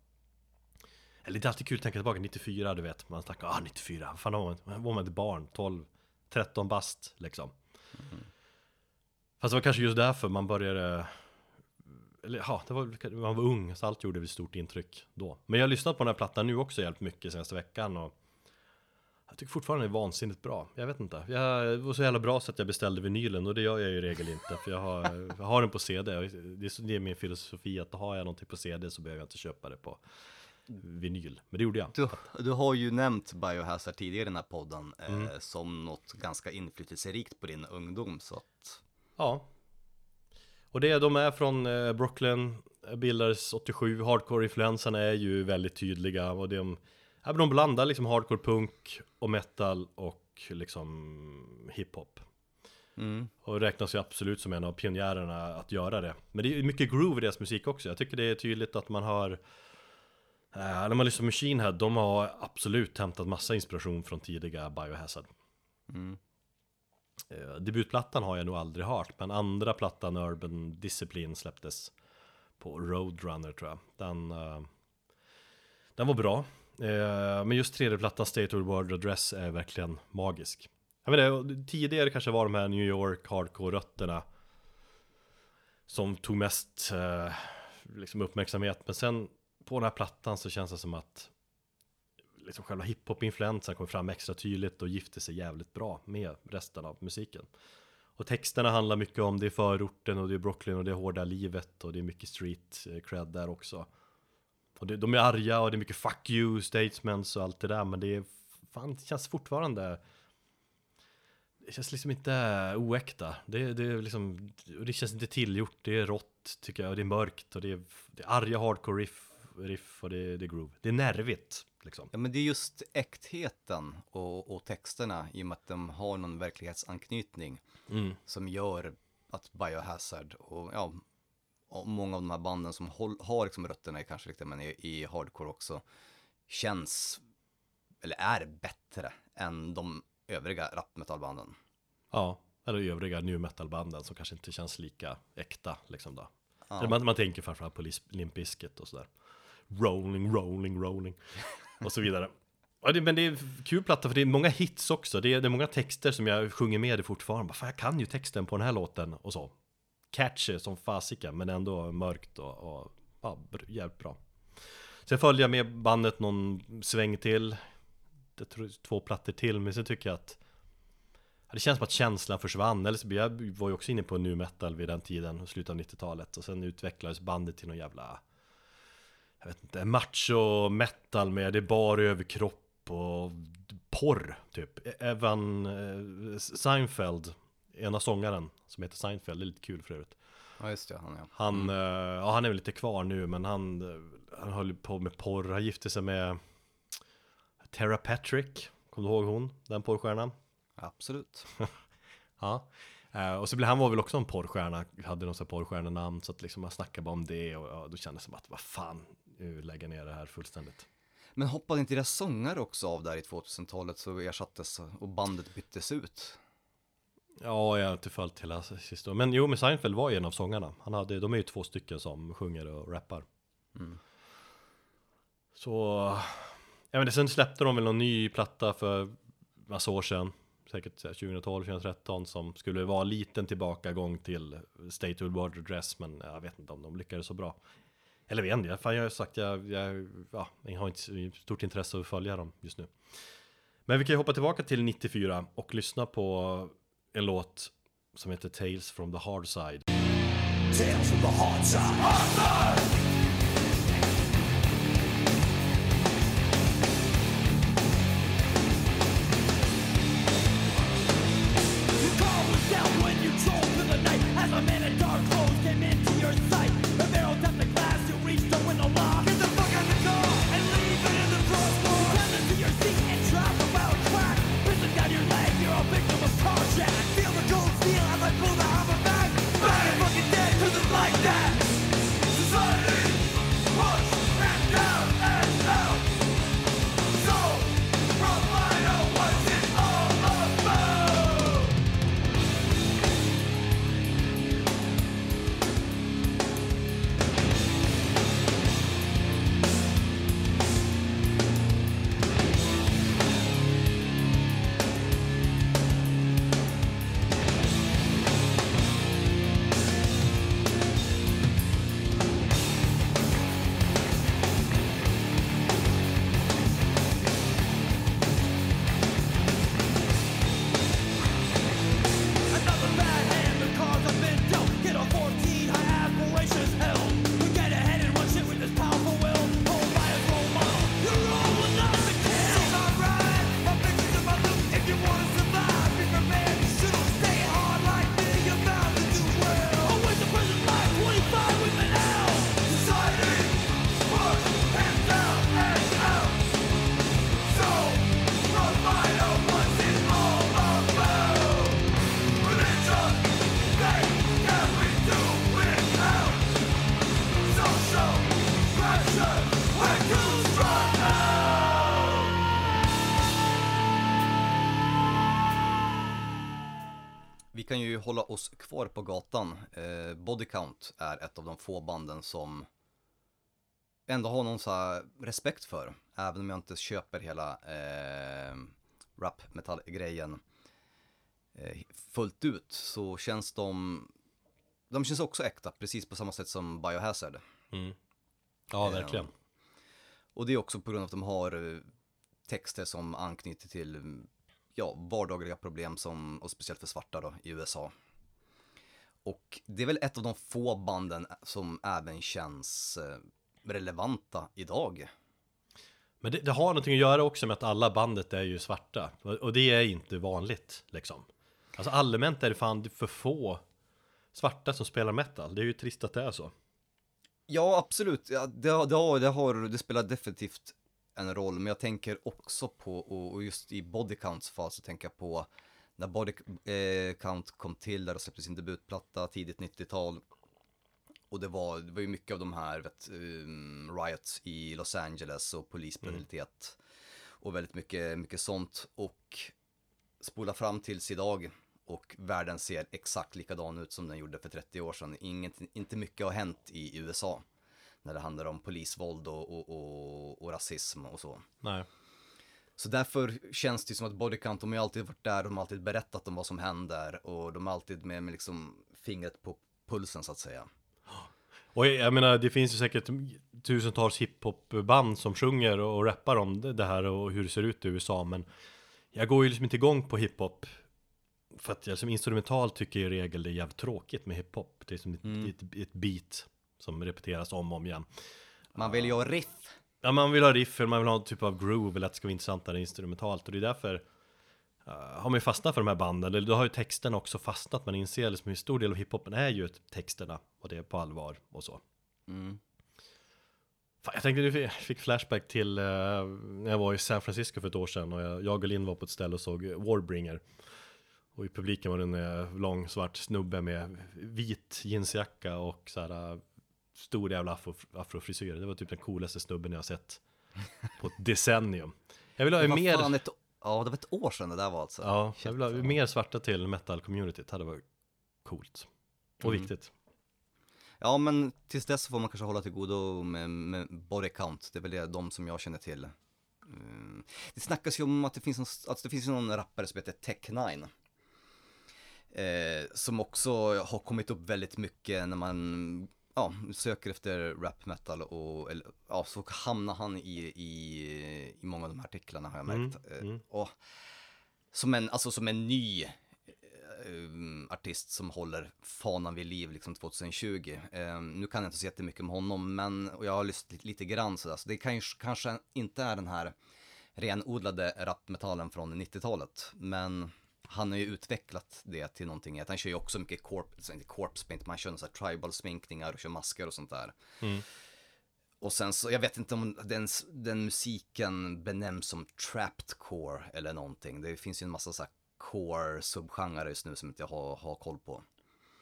Eller det är alltid kul att tänka tillbaka, 94 du vet. Man snackar, ah 94, vad fan var man, var man ett barn? 12, 13 bast liksom. Fast det var kanske just därför man började eller ja, var, man var ung så allt gjorde ett stort intryck då. Men jag har lyssnat på den här plattan nu också jävligt mycket senaste veckan och Jag tycker fortfarande det är vansinnigt bra. Jag vet inte, jag, det var så jävla bra så att jag beställde vinylen och det gör jag ju i regel inte För jag har, jag har den på CD det är, det är min filosofi att har jag någonting på CD så behöver jag inte köpa det på vinyl. Men det gjorde jag. Du, du har ju nämnt Biohazard tidigare i den här podden Mm. eh, som något ganska inflytelserikt på din ungdom så att Ja. Och det, de är från eh, Brooklyn Bildades 87, hardcore-influenserna är ju väldigt tydliga och de, ja, de blandar liksom hardcore punk och metal och liksom hiphop. Mm, Och räknas ju absolut som en av pionjärerna att göra det. Men det är mycket groove i deras musik också. Jag tycker det är tydligt att man har eh, När man lyssnar på Machine Head, de har absolut hämtat massa inspiration från tidiga Biohazard. Mm, Eh, debutplattan har jag nog aldrig hört, men andra plattan Urban Discipline släpptes på Roadrunner tror jag. Den, eh, den var bra. Eh, men just tredje plattan State of the World Address är verkligen magisk. Jag vet inte, tidigare kanske var de här New York hardcore-rötterna som tog mest eh, liksom uppmärksamhet. Men sen på den här plattan så känns det som att liksom själva hiphop-influensen kom fram extra tydligt och gifte sig jävligt bra med resten av musiken. Och texterna handlar mycket om det är förorten och det är Brooklyn och det är hårda livet och det är mycket street cred där också. Och det, de är arga och det är mycket fuck you statements och allt det där men det är fan, det känns fortfarande det känns liksom inte oäkta. Det, det, är liksom, det känns inte tillgjort, det är rått tycker jag och det är mörkt och det är, det är arga hardcore riff, riff och det, det är groove. Det är nervigt liksom. Ja men det är just äktheten och, och texterna i och med att de har någon verklighetsanknytning Mm. som gör att Biohazard och ja, och många av de här banden som håll, har liksom rötterna i kanske lite men i, i hardcore också känns eller är bättre än de övriga rapmetalbanden. Ja, eller övriga new metal-banden som kanske inte känns lika äkta liksom då. Ja. Man, man tänker framförallt på Limp Bizkit och sådär. Rolling, rolling, rolling. Och så vidare. Ja, det, men det är kul platta för det är många hits också. Det är, det är många texter som jag sjunger med i fortfarande. Fan, jag kan ju texten på den här låten och så. Catchy som fasiken men ändå mörkt och, och ja, jävligt bra. Sen följde jag med bandet någon sväng till. Jag tror två plattor till men sen tycker jag att Det känns som att känslan försvann, eller så jag var ju också inne på nu metal vid den tiden, slutet av 90-talet och sen utvecklades bandet till någon jävla jag vet inte, macho metal med det är bara överkropp och porr typ Evan eh, Seinfeld, ena sångaren som heter Seinfeld, det är lite kul för övrigt Ja just det, han ja. Han, eh, ja han är väl lite kvar nu men han, han höll på med porr, han gifte sig med Tara Patrick, kommer du ihåg hon? Den porrstjärnan? Absolut. [laughs] Ja. Eh, och så blev han var väl också en porrstjärna, hade någon sån här porrstjärnenamn så att liksom man snackade bara om det och då kändes det som att vad fan, lägger jag ner det här fullständigt. Men hoppade inte deras sångare också av där i 2000-talet så ersattes och bandet byttes ut? Ja, jag har inte följt hela historien. Men jo, men Seinfeld var ju en av sångarna. Han hade, de är ju två stycken som sjunger och rappar. Så, ja men sen släppte de väl någon ny platta för massa år sedan. Säkert så här 2012, 2013 som skulle vara en liten tillbakagång till State of Border Dress. Men jag vet inte om de lyckades så bra. Eller vet inte, fan jag har sagt jag, jag, ja, jag har inte stort intresse av att följa dem just nu. Men vi kan ju hoppa tillbaka till 94 och lyssna på en låt som heter Tales from the Hard Side. Tales from the hard side. You Vi kan ju hålla oss kvar på gatan. Eh, Body Count är ett av de få banden som ändå har någon så respekt för. Även om jag inte köper hela eh, rap metal grejen eh, fullt ut så känns de, de känns också äkta, precis på samma sätt som Biohazard. Ja, verkligen. Och det är också på grund av att de har eh, texter som anknyter till mm, ja, vardagliga problem som, och speciellt för svarta då, i USA. Och det är väl ett av de få banden som även känns eh, relevanta idag. Men det, det har någonting att göra också med att alla bandet är ju svarta. Och, och det är inte vanligt liksom. Alltså allmänt är det fan för få svarta som spelar metal. Det är ju trist att det är så. Ja, absolut. Ja, det, har- det, har, det, har, det spelar definitivt en roll, men jag tänker också på, och just i Body Counts fall så tänker jag på när Body eh, Count kom till där och släppte sin debutplatta tidigt 90-tal. Och det var, det var ju mycket av de här vet, um, riots i Los Angeles och polisbrutalitet. Och väldigt mycket, mycket sånt. Och spola fram tills idag och världen ser exakt likadan ut som den gjorde för 30 år sedan. Inget, inte mycket har hänt i USA när det handlar om polisvåld och, och, och, och rasism och så. Nej. Så därför känns det som att Bodycount, de har alltid varit där, de har alltid berättat om vad som händer och de är alltid med, med liksom fingret på pulsen så att säga. Och jag menar, det finns ju säkert tusentals hiphopband som sjunger och rappar om det här och hur det ser ut i USA. Men jag går ju liksom inte igång på hiphop. För att jag som instrumental tycker i regel det är jävligt tråkigt med hiphop. Det är som ett, ett, ett beat som repeteras om och om igen. Man vill ju ha riff. Ja, man vill ha riff, eller man vill ha en typ av groove, eller att det ska vara intressantare instrumentalt. Och det är därför uh, har man ju fastnat för de här banden. Eller då har ju texterna också fastnat. Man inser liksom hur stor del av hiphopen är ju texterna. Och det är på allvar och så. Fan, Jag tänkte du fick flashback till eh, när jag var i San Francisco för ett år sedan och jag, jag och Linn var på ett ställe och såg Warbringer. Och i publiken var det en eh, lång svart snubbe med vit jeansjacka och så här stor jävla afro, afrofrisyr. Det var typ den coolaste snubben jag har sett på ett decennium. Jag vill ha var mer, fan ett, ja, det var ett år sedan det där var alltså. ja, Shit, jag vill ha mer svarta till metal-communityt. Det hade varit coolt. Och Mm. viktigt. Ja, men tills dess får man kanske hålla till godo med, med body count. Det är väl det, de som jag känner till. Mm. Det snackas ju om att det finns, en, att det finns någon rappare som heter Tech9. Eh, som också har kommit upp väldigt mycket när man ja, söker efter rap metal och eller, ja, så hamnar han i, i, i många av de här artiklarna har jag märkt. Mm, Eh, mm. Och som en, alltså som en ny eh, artist som håller fanan vid liv liksom 2020. Eh, nu kan jag inte så jättemycket om honom, men och jag har lyssnat lite, lite grann sådär, så det kan ju, kanske inte är den här renodlade rapmetallen från 90-talet, men han har ju utvecklat det till någonting, att han kör ju också mycket corp, inte corpse paint, man kör sån här tribal sminkningar och kör masker och sånt där. Mm. Och sen så, jag vet inte om den, den musiken benämns som trapped core eller någonting. Det finns ju en massa så här core subgenrer just nu som inte jag har, har koll på.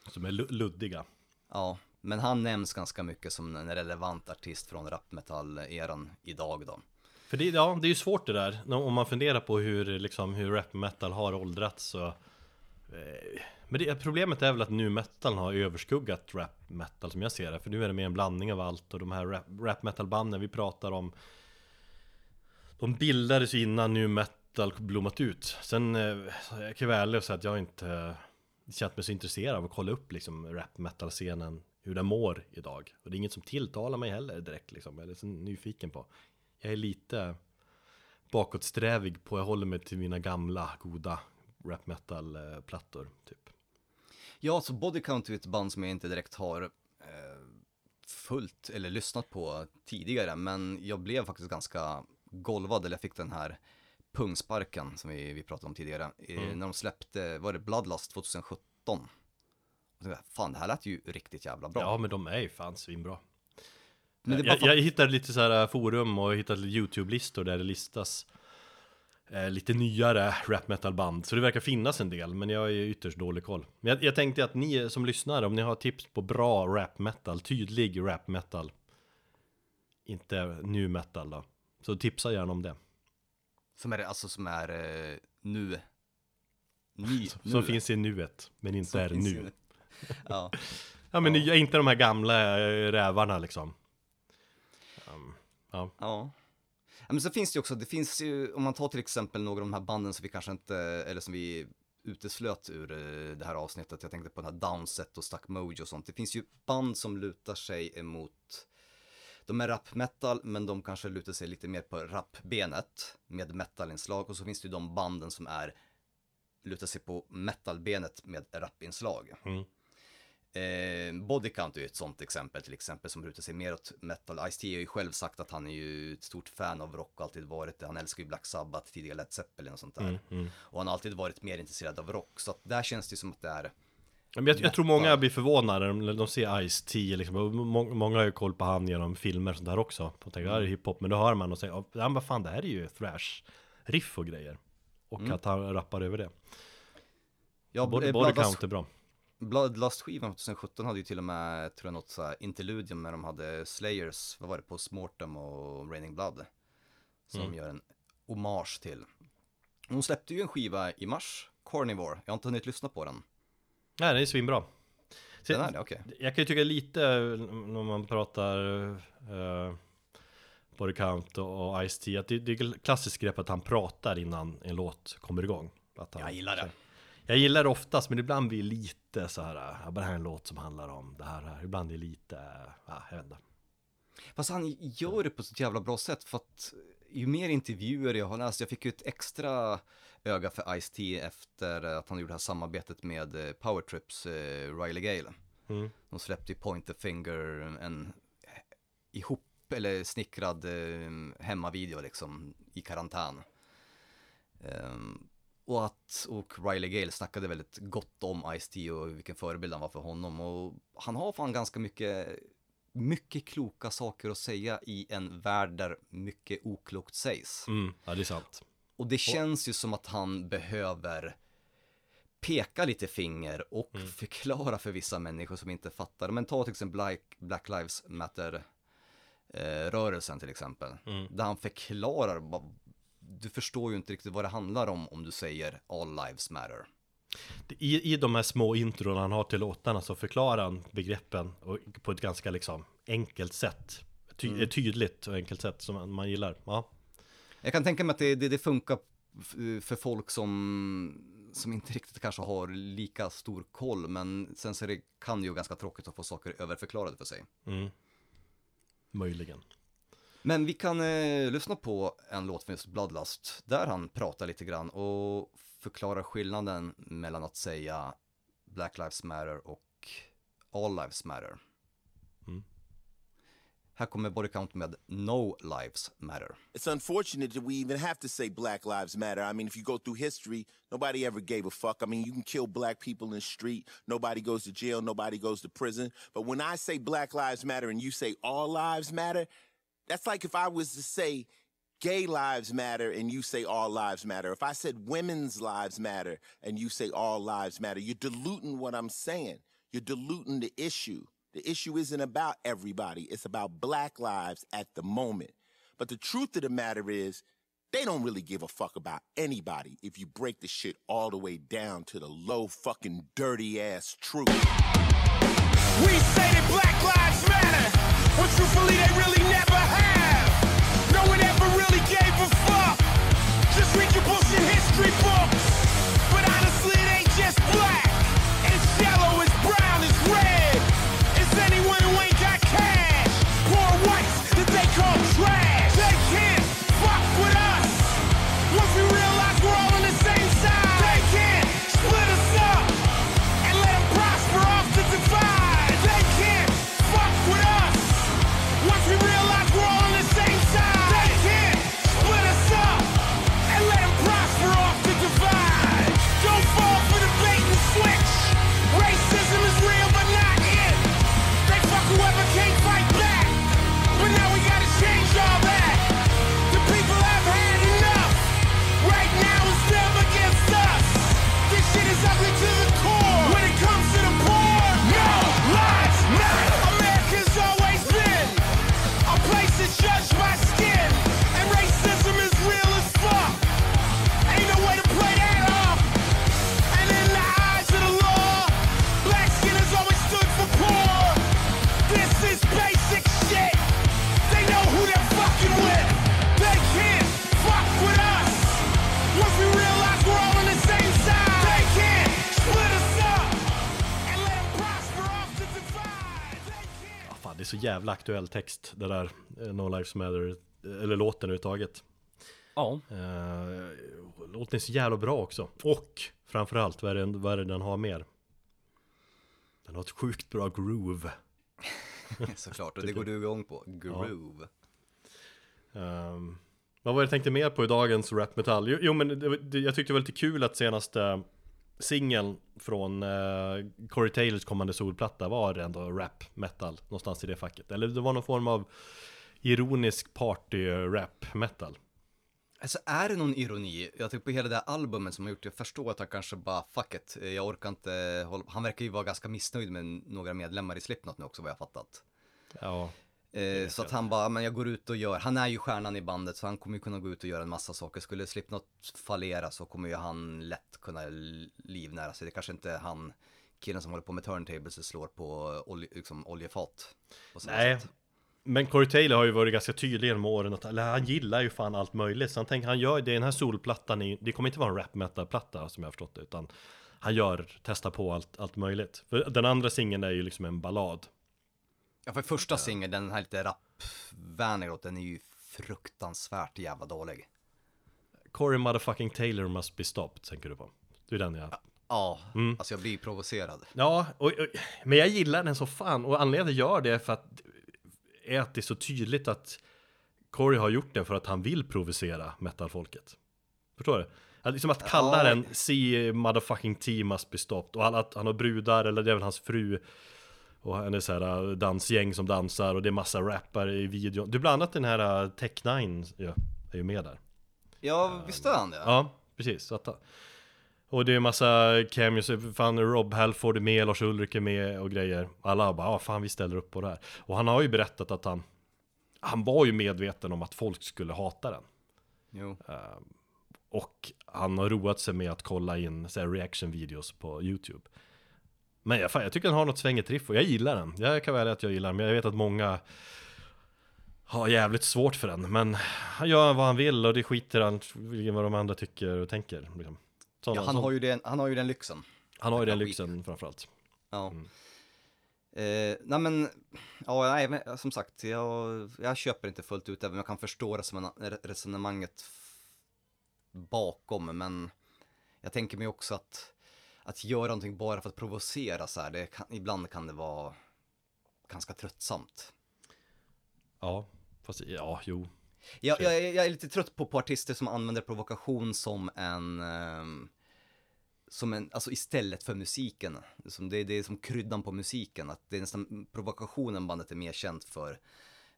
Som är lu- luddiga. Ja, men han nämns ganska mycket som en relevant artist från rapmetall-eran idag då. För det, ja, det är ju svårt det där, om man funderar på hur, liksom, hur rap metal har åldrats så eh, Men det, problemet är väl att nu metal har överskuggat rap metal som jag ser det. För nu är det mer en blandning av allt och de här rap, rap metal banden vi pratar om De bildades ju innan nu metal blommat ut. Sen, eh, jag kan vara ärlig och säga att jag inte eh, känt mig så intresserad av att kolla upp liksom rap metal scenen Hur den mår idag. Och det är inget som tilltalar mig heller direkt liksom, eller så nyfiken på jag är lite bakåtsträvig på, jag håller mig till mina gamla goda rap metal plattor typ. Ja, så Body Count är ett band som jag inte direkt har eh, följt eller lyssnat på tidigare, men jag blev faktiskt ganska golvad, eller jag fick den här pungsparken som vi, vi pratade om tidigare, eh, Mm. när de släppte, var det Bloodlust 2017? Och jag tänkte, fan det här lät ju riktigt jävla bra. Ja men de är ju fan svinbra. Men det är jag, för- jag hittade lite så här forum och jag hittade lite YouTube-listor där det listas eh, lite nyare rap metal band. Så det verkar finnas en del, men jag ju ytterst dålig koll. Men jag, jag tänkte att ni som lyssnar, om ni har tips på bra rap metal, tydlig rap metal, inte nu metal då, så tipsa gärna om det. Som är, alltså som är eh, nu. Ny, [laughs] Som nu. finns i nuet, men inte Som är nu. i- Ja. [laughs] Ja men Ja. inte de här gamla eh, rävarna liksom. Ja. Ja. Ja, Men så finns det ju också, det finns ju, om man tar till exempel några av de här banden som vi kanske inte, eller som vi uteslöt ur eh, det här avsnittet. Jag tänkte på den här Downset och Stuck Mojo och sånt. Det finns ju band som lutar sig emot, de är rap metal, men de kanske lutar sig lite mer på rapbenet med metalinslag. Och så finns det ju de banden som är, lutar sig på metalbenet med rapinslag. Mm. Eh, Body Count är ju ett sånt exempel till exempel som lutar sig mer åt metal. Ice-T har ju själv sagt att han är ju ett stort fan av rock och alltid varit det. Han älskar ju Black Sabbath, tidigare Led Zeppelin och sånt där. Mm, mm. Och han har alltid varit mer intresserad av rock. Så att där känns det som att det är, Men jag, jag tror många blir förvånade när de ser Ice-T liksom. Må, Många har ju koll på han genom filmer och sånt där också. Och tänker, det här är hiphop, men då hör man och säger, ja men vad fan det här är ju thrash riff och grejer. Och Mm. att han rappar över det. ja, Body, eh, body Bloodlust, count är bra. Bloodlust-skivan 2017 hade ju till och med, tror jag, något så interludium när de hade Slayers, vad var det, på Smortem och Raining Blood. Som Mm. gör en hommage till. Hon släppte ju en skiva i mars, Carnivore. Jag har inte hunnit lyssna på den. Nej, det är svinbra. Så- Den är det, okej. Jag kan ju tycka lite när man pratar uh, body count och, och Ice-T att det, det är klassiskt grepp att han pratar innan en låt kommer igång. Att han, Jag gillar det. Jag gillar det oftast, men ibland blir det lite så här, ja, bara här är en låt som handlar om det här, här. ibland är det lite, ja, jag vet inte. Fast han gör det på ett jävla bra sätt för att ju mer intervjuer jag har läst, jag fick ju ett extra öga för Ice-T efter att han gjorde det här samarbetet med eh, Powertrips eh, Riley Gale. Mm. De släppte ju Point the Finger, en ihop eller snickrad eh, hemmavideo liksom i karantän. Ehm, och att, och Riley Gale snackade väldigt gott om Ice-T och vilken förebild han var för honom och han har fan ganska mycket mycket kloka saker att säga i en värld där mycket oklokt sägs. Mm, ja det är sant. Och det känns ju som att han behöver peka lite finger och förklara för vissa människor som inte fattar. Men ta till exempel Black, Black Lives Matter eh, till exempel. Där han förklarar, du förstår ju inte riktigt vad det handlar om om du säger All Lives Matter. I, I de här små intron han har till låtarna så förklarar han begreppen och, på ett ganska liksom enkelt sätt. Ty, Ett tydligt och enkelt sätt som man, gillar. Ja. Jag kan tänka mig att det, det, det funkar för folk som, som inte riktigt kanske har lika stor koll, men sen så det, kan det ju ganska tråkigt att få saker överförklarade för sig. Möjligen. Men vi kan eh, lyssna på en låt från just Bloodlust, där han pratar lite grann och förklarar skillnaden mellan att säga Black Lives Matter och All Lives Matter. Här kommer Body Count med No Lives Matter. It's unfortunate that we even have to say Black Lives Matter. I mean, if you go through history, nobody ever gave a fuck. I mean, you can kill black people in the street, nobody goes to jail, nobody goes to prison. But when I say Black Lives Matter and you say All Lives Matter, that's like if I was to say Gay Lives Matter and you say All Lives Matter. If I said Women's Lives Matter and you say All Lives Matter, you're diluting what I'm saying. You're diluting the issue. The issue isn't about everybody, it's about black lives at the moment. But the truth of the matter is, they don't really give a fuck about anybody if you break the shit all the way down to the low fucking dirty ass truth. We say that black lives matter, but truthfully they really never have. No one ever really gave a fuck. Just read your bullshit history. Jävla aktuell text det där eh, No Lives Matter Eller låten överhuvudtaget Ja. eh, Låten är så jävla bra också Och framförallt, vad är, det, vad är det den har mer? Den har ett sjukt bra groove [laughs] Såklart, och det går du igång på. Groove. Ehm, Vad var det jag tänkte mer på i dagens rap metal? Jo, jo men det, det, jag tyckte det var lite kul att senaste singeln från uh, Corey Taylors kommande solplatta var ändå rap metal någonstans i det facket. Eller det var någon form av ironisk party rap metal. Alltså är det någon ironi? Jag tycker på hela det här albumet som han gjort, jag förstår att han kanske bara, fuck it, jag orkar inte hålla Han verkar ju vara ganska missnöjd med några medlemmar i Slipknot nu också vad jag fattat. Ja, Eh, så att han bara, men jag går ut och gör, han är ju stjärnan i bandet så han kommer ju kunna gå ut och göra en massa saker. Skulle Slipknot fallera så kommer ju han lätt kunna livnära sig. Det kanske inte är han, killen som håller på med turntables och slår på olje, liksom, oljefat. Nej, sätt. men Corey Taylor har ju varit ganska tydlig genom åren att han gillar ju fan allt möjligt. Så han tänker, han gör det, den här solplattan, det kommer inte vara en rap metal-platta som jag har förstått det, utan han gör, testar på allt, allt möjligt. För den andra singeln är ju liksom en ballad. Ja, för första singeln, den här lite rapvänliga låten, den är ju fruktansvärt jävla dålig. Corey motherfucking Taylor must be stopped, tänker du på. Det är den jag... Ja, alltså jag blir provocerad. Ja, och, och, men jag gillar den så fan. Och anledningen till att jag gör det är för att, är att det är så tydligt att Corey har gjort det för att han vill provocera metalfolket. Förstår du? Att, liksom att kalla Ja. den C motherfucking T must be stopped och att han har brudar, eller det är väl hans fru Och han är så här äh, dansgäng som dansar och det är massa rappare i videon. Är bland annat den här äh, Tech 9 ja, är ju med där. Ja, visst är han det? Ja, precis. Att, Och det är massa cameos, fan Rob Halford är med, Lars Ulrik är med och grejer. Alla bara, ja fan vi ställer upp på det här. Och han har ju berättat att han Han var ju medveten om att folk skulle hata den. Jo. Och han har roat sig med att kolla in så här, reaction videos på YouTube Men jag, fan, jag tycker han har något svängigt riff och jag gillar den Jag kan välja att jag gillar den, men jag vet att många Har jävligt svårt för den Men han gör vad han vill och det skiter han i vad de andra tycker och tänker liksom. Sådana- Ja, han, sån- har ju den, han har ju den lyxen. han har ju den skit. lyxen framförallt Ja. Mm. Eh, nej men, ja, nej, men, som sagt, jag, jag köper inte fullt ut även om jag kan förstå resonemang- resonemanget bakom, men jag tänker mig också att, att göra någonting bara för att provocera så här, det kan, ibland kan det vara ganska tröttsamt. Ja, fast ja, jo Jag, jag, jag är lite trött på, på artister som använder provokation som en, ehm, som en, alltså istället för musiken. Som det, det är som kryddan på musiken, att det är nästan provokationen bandet är mer känt för.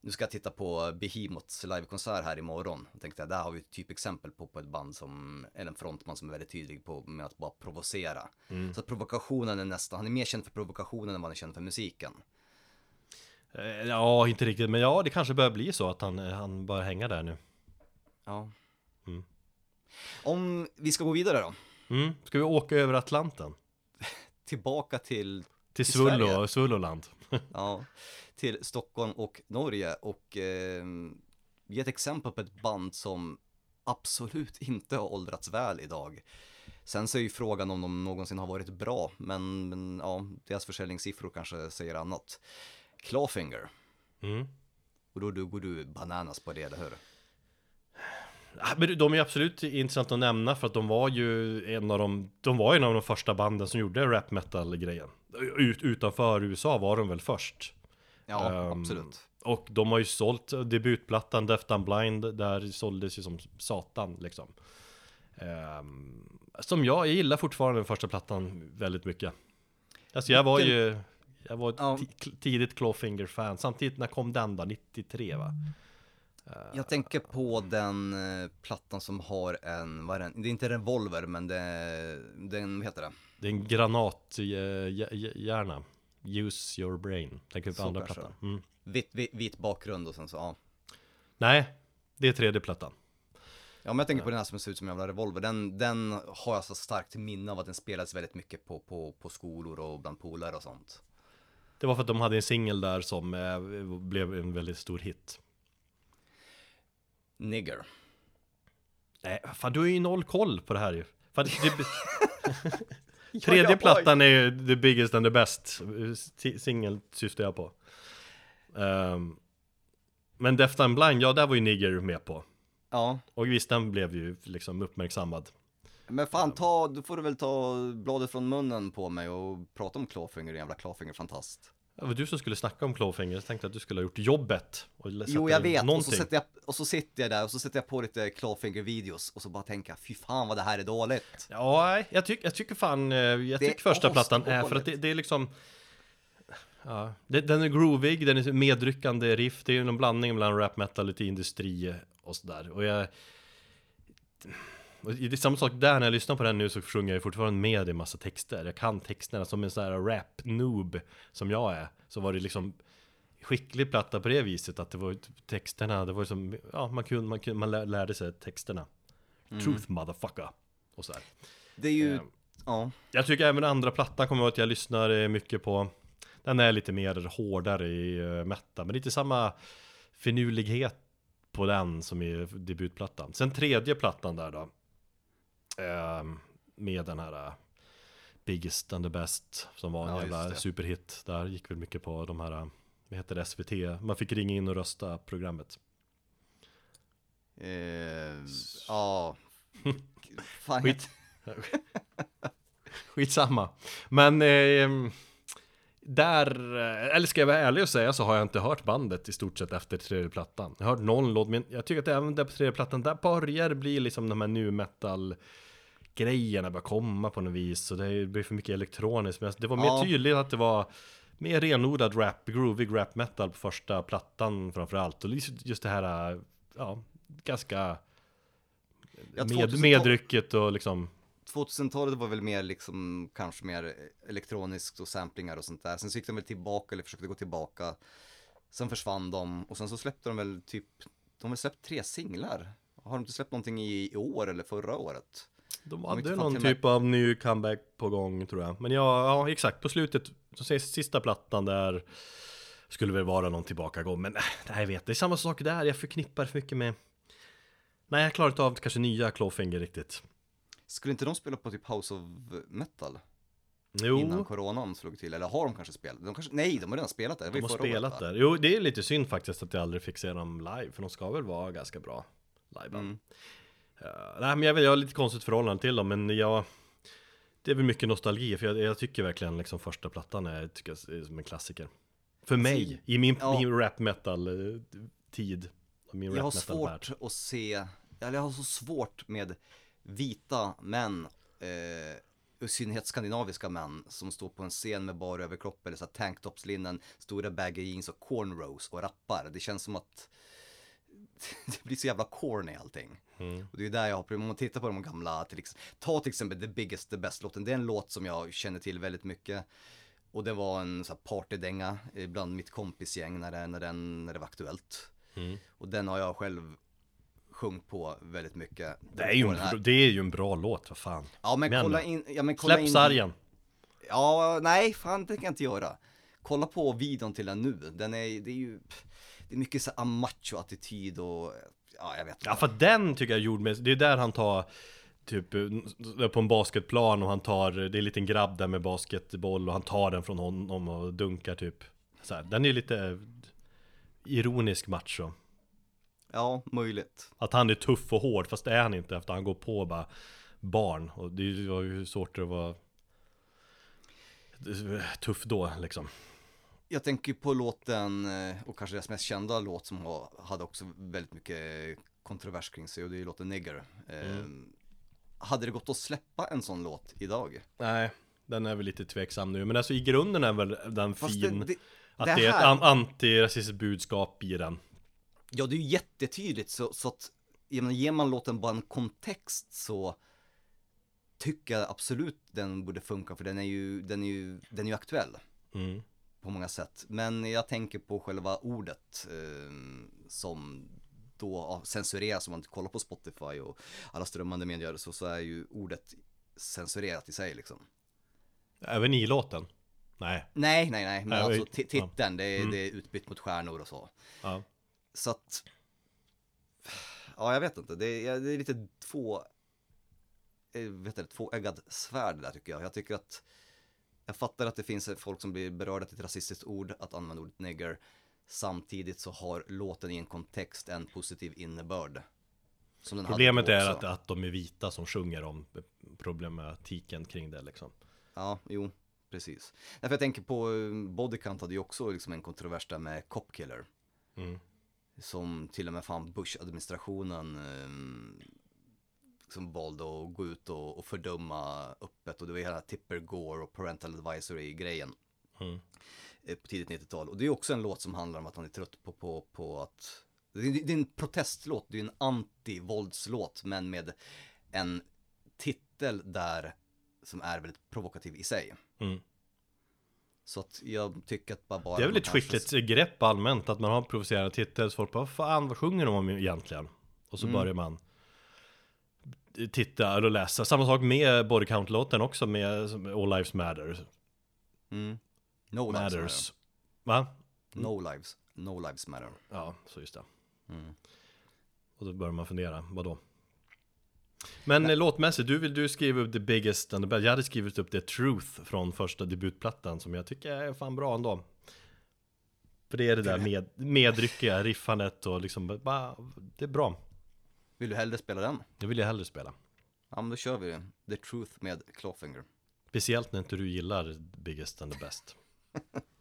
Nu ska jag titta på Behemoths livekonsert här imorgon. Jag tänkte, där har vi ett typexempel på, på ett band som, eller en frontman som är väldigt tydlig på med att bara provocera. Så att provokationen är nästan, han är mer känd för provokationen än vad han är känd för musiken. Eh, Ja, inte riktigt, men ja, det kanske börjar bli så att han, han bör hänga där nu Ja. Mm. Om vi ska gå vidare då. mm. Ska vi åka över Atlanten? [laughs] Tillbaka till Till Till. Svullo, Svulloland [laughs] Ja, till Stockholm och Norge och eh, ge ett exempel på ett band som absolut inte har åldrats väl idag. Sen så är ju frågan om de någonsin har varit bra, men, men ja, deras försäljningssiffror kanske säger annat. Clawfinger, mm. och då, då går du bananas på det, eller hur? Ja, men de är absolut intressanta att nämna för att de var ju en av de, de var en av de första banden som gjorde rap metal grejen. Ut, utanför USA var de väl först. Ja, Ehm, absolut. Och de har ju sålt debutplattan Death and Blind, där såldes ju som satan liksom. Ehm, som jag, jag gillar fortfarande den första plattan väldigt mycket. Alltså jag var ju, jag var ett Ja. ti- tidigt Clawfinger-fan. Samtidigt, när kom den då? 93 va? Jag tänker på den eh, plattan som har en, vad är den? Det är inte revolver, men det, den, vad heter det? Det är en granathjärna. Use your brain. Tänker på Så andra plattan. Mm. Vit, vit, vit bakgrund och sen så, ja. Nej, det är tredje plattan. Ja men jag tänker på den här som ser ut som en jävla revolver, den, den har jag så starkt minne av att den spelades väldigt mycket på, på, på skolor och bland polare och sånt. Det var för att de hade en singel där som eh, blev en väldigt stor hit. Nigger. Nej, fan du har ju noll koll på det här ju. Fan, det, [laughs] tredje plattan är ju the biggest and the best. Si- Singel syftar jag på. Ehm, men Death and Blind, ja där var ju Nigger med på. Ja, Och visst, den blev ju liksom uppmärksammad. men fan ta, då får du väl ta bladet från munnen på mig och prata om Clawfinger, jävla Clawfinger fantast. Det var du som skulle snacka om Clawfinger, jag tänkte att du skulle ha gjort jobbet. Och Jo jag vet, och så, sätter jag, och så sitter jag där och så sätter jag på lite Clawfinger-videos och så bara tänker jag, fy fan vad det här är dåligt. Ja, jag, tyck, jag tycker fan, eh, jag tycker första plattan är för att det, det är liksom Ja, det, den är groovig, den är medryckande riff, det är ju en blandning mellan rap metal, lite industri och sådär. Och jag... Det är samma sak där när jag lyssnar på den nu så sjunger jag fortfarande med i massa texter. Jag kan texterna som en sån här rap-noob som jag är. Så var det liksom skicklig platta på det viset att det var texterna, det var som, ja man kunde, man, kunde, man lär- lärde sig texterna. Truth motherfucker. Och sådär. Det är ju, Eh, ja, Jag tycker även andra plattan kommer jag att jag lyssnar eh, mycket på Den är lite mer hårdare i uh, metta Men lite samma finurlighet på den som i debutplattan Sen tredje plattan där då Med den här eh, Biggest and the best Som var en Ja, jävla superhit Där gick väl mycket på de här eh, Vad heter det? SVT Man fick ringa in och rösta programmet eh, ja, [laughs] fan Skit. [laughs] Skitsamma. Men eh, där, eh, eller ska jag vara ärlig och säga så har jag inte hört bandet i stort sett efter tredje plattan. Jag har hört någon låt, men jag tycker att även där på tredje plattan, där börjar det bli liksom de här nu metal grejerna börjar komma på något vis. Så det blir för mycket elektroniskt. Men det var mer Ja. tydligt att det var mer renodlad rap, groovig rap metal på första plattan framförallt. Och just just det här, ja, ganska med, 2000-tal medrycket och liksom 2000-talet var väl mer liksom, kanske mer elektroniskt och samplingar och sånt där. Sen så gick de väl tillbaka, eller försökte gå tillbaka. Sen försvann de och sen så släppte de väl typ, de har släppt tre singlar. Har de inte släppt någonting i år eller förra året? De hade någon typ av ny comeback på gång tror jag. Men ja, ja exakt, på slutet, sista plattan där skulle väl vara någon tillbakagång. Men äh, nej, jag vet, det är samma sak där. Jag förknippar för mycket med... Nej, jag klarar inte av kanske nya Clawfinger riktigt. Skulle inte de spela på typ House of Metal? Jo, Innan coronan slog till, eller har de kanske spelat? De kanske, nej, de har redan spelat där. Det de har spelat året, där. Jo, det är lite synd faktiskt att jag aldrig fick se dem live. För de ska väl vara ganska bra live. Mm. Uh, nej, men jag, jag har lite konstigt förhållande till dem, men jag... Det är väl mycket nostalgi, för jag, jag tycker verkligen liksom första plattan är, tycker jag, är som en klassiker. För mig, i min, ja. min rap metal eh, tid. Min Jag har svårt att se, eller jag har så svårt med vita män, eh, i synnerhet skandinaviska män, som står på en scen med bara överkropp eller så tanktopslinnen, stora baggy jeans och cornrows och rappar. Det känns som att [laughs] det blir så jävla corny allting. Mm. Och det är där jag har problem, om man tittar på de gamla, till ex- ta till exempel The Biggest The Best-låten, det är en låt som jag känner till väldigt mycket. Och det var en så här partydänga eh, bland mitt kompisgäng när det, när, den, när det var aktuellt. Mm. Och den har jag själv sjungit på väldigt mycket. Det är, ju en, det är ju en bra låt, vad fan. Ja men Men- kolla in, ja men kolla Släpp in. sargen. Ja, nej fan det kan jag inte göra. Kolla på videon till den nu, den är, det är ju, det är mycket så här macho-attityd och, ja jag vet Ja inte. för den tycker jag gjorde med, det är där han tar Typ eh, på en basketplan och han tar, det är en liten grabb där med basketboll och han tar den från honom och dunkar typ så här. Den är lite ironisk macho Ja, möjligt. Att han är tuff och hård fast det är han inte efter han går på bara barn och det var ju svårt att vara tuff då liksom Jag tänker på låten, eh, och kanske deras mest kända låt som har, hade också väldigt mycket kontrovers kring sig och det är låten Nigger. Eh, Hade det gått att släppa en sån låt idag? Nej, den är väl lite tveksam nu men alltså i grunden är väl den Fast fin det, det, Att det det, är ett här- an- antirasistiskt budskap i den Ja, det är ju jättetydligt så, så att, jag menar, ger man låten bara en kontext så tycker jag absolut den borde funka för den är ju, den är ju, den är ju aktuell mm. På många sätt. Men jag tänker på själva ordet eh, som då ja, censureras om man kollar på Spotify och alla strömmande medier så, så är ju ordet censurerat i sig liksom. Även i låten? Nej, Nej, nej, nej, men Nej, alltså titeln, det, är, Mm. det är utbytt mot stjärnor och så. ja Så att, ja jag vet inte, det är, det är lite två, eh, vet du, tvåeggad svärd där tycker jag. Jag tycker att, jag fattar att det finns folk som blir berörda till ett rasistiskt ord, att använda ordet nigger. Samtidigt så har låten i en kontext en positiv innebörd. Problemet är att, att de är vita som sjunger om problematiken kring det liksom Ja, jo, precis. Därför jag tänker på, eh, Bodycount hade ju också liksom en kontrovers där med Cop Killer. mm. Som till och med fan Bush-administrationen eh, liksom valde att gå ut och, och fördöma öppet och det var hela Tipper Gore och Parental Advisory-grejen Mm. eh, på tidigt 90-tal. Och det är också en låt som handlar om att han är trött på, på, på att det är, det är en protestlåt, det är en anti-våldslåt men med en titel där som är väldigt provokativ i sig. Mm. Så att jag tycker att bara, bara Det är väl ett skickligt grepp allmänt att man har en provocerande titel så folk bara, fan, vad sjunger de om egentligen? Och så Mm. börjar man titta och läsa. Samma sak med Body Count-låten också med All Lives Matter. Mm. No lives Matters. Va? matter. No lives. No lives matter. Ja, så just det. Mm. Och då börjar man fundera, vadå? Men eh, låtmässigt, du vill du skriva upp The Biggest and the Best. Jag hade skrivit upp The Truth från första debutplattan som jag tycker är fan bra ändå. För det är det där med, medryckiga riffandet och liksom bara, det är bra. Vill du hellre spela den? Det vill jag hellre spela. Ja men då kör vi The Truth med Clawfinger. Speciellt när inte du gillar Biggest and the Best. [laughs]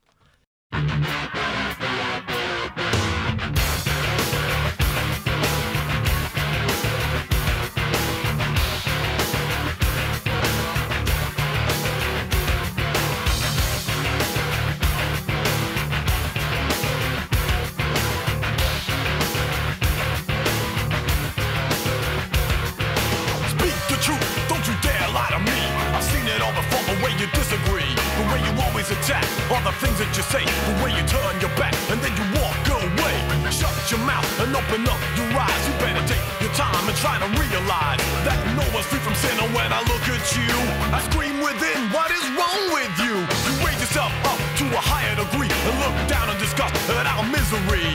yourself up to a higher degree and look down in disgust at our misery.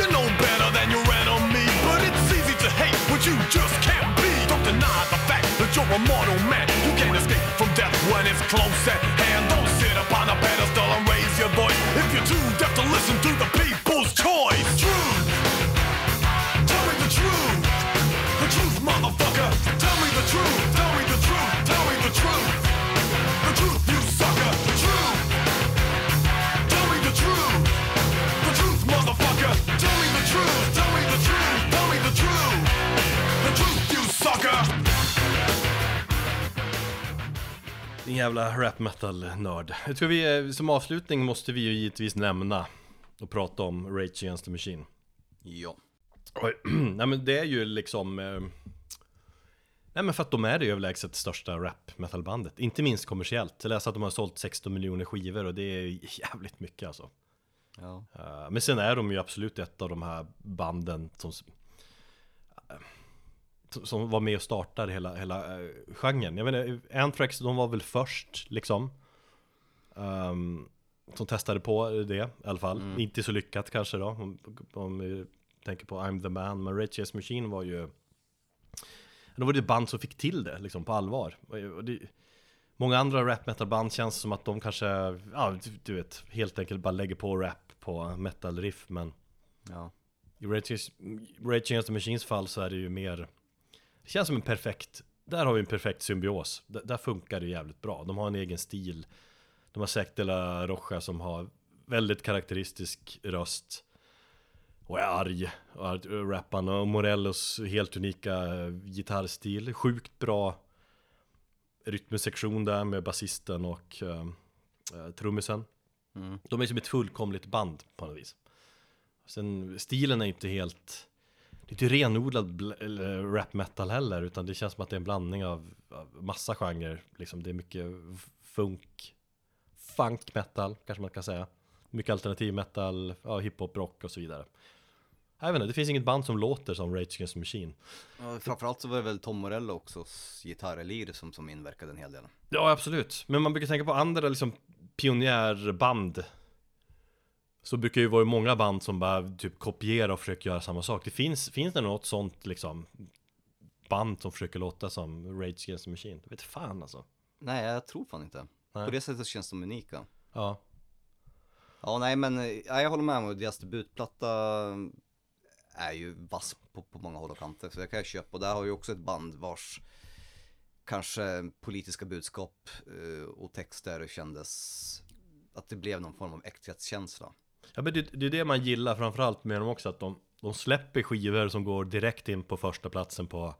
You know better than your enemy, but it's easy to hate what you just can't be. Don't deny the fact that you're a mortal man. You can't escape from death when it's close at hand. Don't sit up on a pedestal and Din jävla rap metal-nörd. Jag tror vi, eh, som avslutning måste vi ju givetvis nämna och prata om Rage Against the Machine. Ja. [clears throat] Nej men det är ju liksom eh, Nej men för att de är det överlägset största rap metalbandet Inte minst kommersiellt Jag läste att de har sålt 16 miljoner skivor och det är jävligt mycket alltså ja. Eh, Men sen är de ju absolut ett av de här banden som Som var med och startade hela, hela uh, genren. Jag inte, Anthrax de var väl först liksom Ehm, Som testade på det i alla fall. Inte så lyckat kanske då. Om, om vi tänker på I'm the man Men Rage Against Machine var ju Då var det band som fick till det liksom på allvar. Och- det, Många andra rap metal band känns som att de kanske, ja du, du vet, helt enkelt bara lägger på rap på metal riff men ja. i Rage Against- Rage Against the Machines fall så är det ju mer Det känns som en perfekt Där har vi en perfekt symbios. D- Där funkar det jävligt bra. De har en egen stil. De har Zac de la Rocha som har Väldigt karaktäristisk röst Och är arg. Och är rappan Och Morellos helt unika gitarrstil. Sjukt bra Rytmsektion där med basisten och uh, trummisen. Mm. De är som ett fullkomligt band på något vis. Sen stilen är inte helt Det är inte renodlad rap metal heller Utan det känns som att det är en blandning av, av massa genrer. Liksom Det är mycket funk Funk metal kanske man kan säga. Mycket alternativ metal, ja, hiphop, rock och så vidare. Jag vet inte, det finns inget band som låter som Rage Against the Machine. Ja framförallt så var det väl Tom Morello också gitarrelir som, som inverkade en hel del. Ja absolut, men man brukar tänka på andra liksom pionjärband Så brukar ju vara många band som bara typ kopiera och försöker göra samma sak Det finns, finns det något sånt liksom Band som försöker låta som Rage Against the Machine? Jag vet fan alltså Nej jag tror fan inte Nej. På det sättet känns de unika Ja, Ja nej men, ja, jag håller med om deras debutplatta är ju vass på, på många håll och kanter. Så det kan jag köpa. Och där har ju också ett band vars kanske politiska budskap eh, och texter kändes att det blev någon form av äkthetskänsla. Ja men det, det är det man gillar framförallt med dem också Att de, de släpper skivor som går direkt in på första platsen på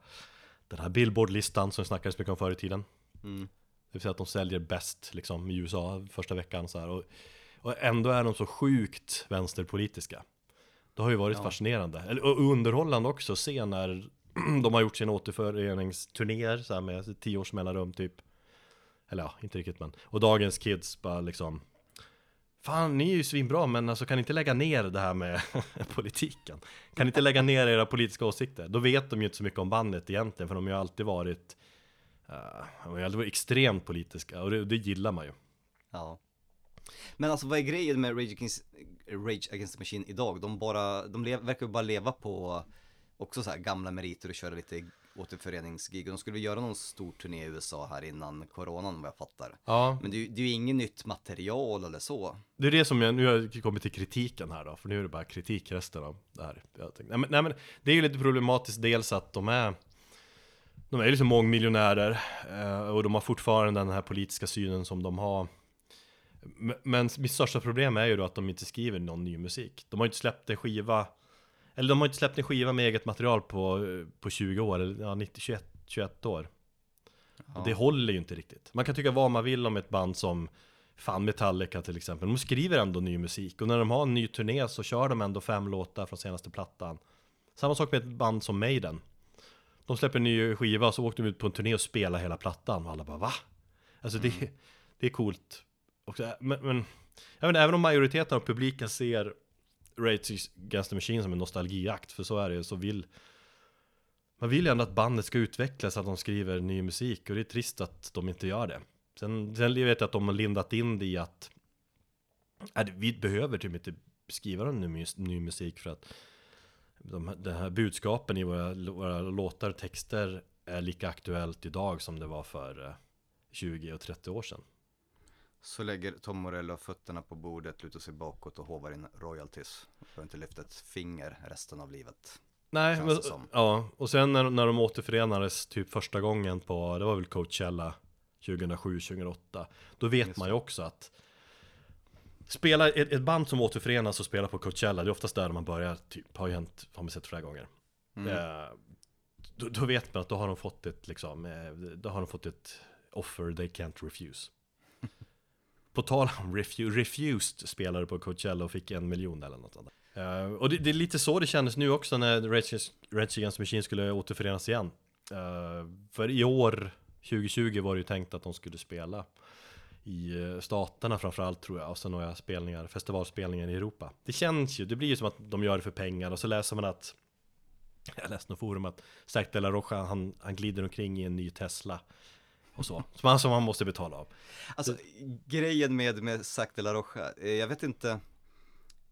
Den här Billboard-listan som snackades mycket om förr i tiden. Mm. Det vill säga att de säljer bäst liksom i USA första veckan så här. Och, och ändå är de så sjukt vänsterpolitiska. Det har ju varit fascinerande, Eller, och underhållande också att se när [clears throat] de har gjort sina återföreningsturnéer så här med tio års mellanrum typ. Eller ja, inte riktigt men Och dagens kids bara liksom Fan, ni är ju svinbra men alltså kan ni inte lägga ner det här med [laughs] politiken? Kan ni inte lägga ner era politiska åsikter? Då vet de ju inte så mycket om bandet egentligen för de har ju alltid varit uh, De har ju alltid varit extremt politiska och det, det gillar man ju Ja. Men alltså vad är grejen med Rage Against, Rage Against the Machine idag? De bara, de lev, verkar ju bara leva på också så här gamla meriter och köra lite återföreningsgig. Och de skulle väl göra någon stor turné i USA här innan coronan vad jag fattar. Ja, Men det, är det är ju inget nytt material eller så. det är det som jag, nu har jag kommit till kritiken här då För nu är det bara kritik resten av det här nej, men, nej men det är ju lite problematiskt dels att de är De är ju liksom mångmiljonärer eh, Och de har fortfarande den här politiska synen som de har Men- Men mitt största problem är ju då att de inte skriver någon ny musik De har ju inte släppt en skiva Eller de har inte släppt en skiva med eget material på, på 20 år, eller ja, 90, 21, 21 år. Och Det håller ju inte riktigt. Man kan tycka vad man vill om ett band som Fan Metallica till exempel. De skriver ändå ny musik och när de har en ny turné så kör de ändå fem låtar från senaste plattan. Samma sak med ett band som Maiden. De släpper en ny skiva och så åkte de ut på en turné och spelade hela plattan och alla bara va? Alltså det, det är coolt. Också, men, men jag vet, även om majoriteten av publiken ser Rage Against the Machine som en nostalgiakt, för så är det ju, så vill man vill ju ändå att bandet ska utvecklas, att de skriver ny musik och det är trist att de inte gör det. Sen, sen vet jag att de har lindat in det i att äh, vi behöver typ inte skriva någon ny, ny musik för att de, här- här budskapen i våra, våra låtar och texter är lika aktuellt idag som det var för eh, 20 och 30 år sedan. Så lägger Tom Morello fötterna på bordet, lutar sig bakåt och hovar in royalties. Och inte lyft ett finger resten av livet. Nej, men, ja, och sen när, när de återförenades typ första gången på, det var väl Coachella 2007-2008 Då vet Just man ju också att Spela, ett, ett band som återförenas och spelar på Coachella, det är oftast där man börjar, typ, har ju hänt, har man sett flera gånger. Eh, då, då vet man att då har de fått ett liksom, eh, då har de fått ett offer they can't refuse på tal om refu refused spelare på Coachella och fick en miljon eller något sånt Uh, och det, det är lite så det kändes nu också när Rage Against Machine skulle återförenas igen. Uh, för i år, 2020, var det ju tänkt att de skulle spela i eh, staterna framförallt tror jag, och sen några spelningar, festivalspelningar i Europa. Det känns ju, det blir ju som att de gör det för pengar och så läser man att jag läste något forum att Zac de la Rocha, han, han glider omkring i en ny Tesla och så, som han, som han måste betala av. Alltså grejen med, med Zac de la Rocha, eh, jag vet inte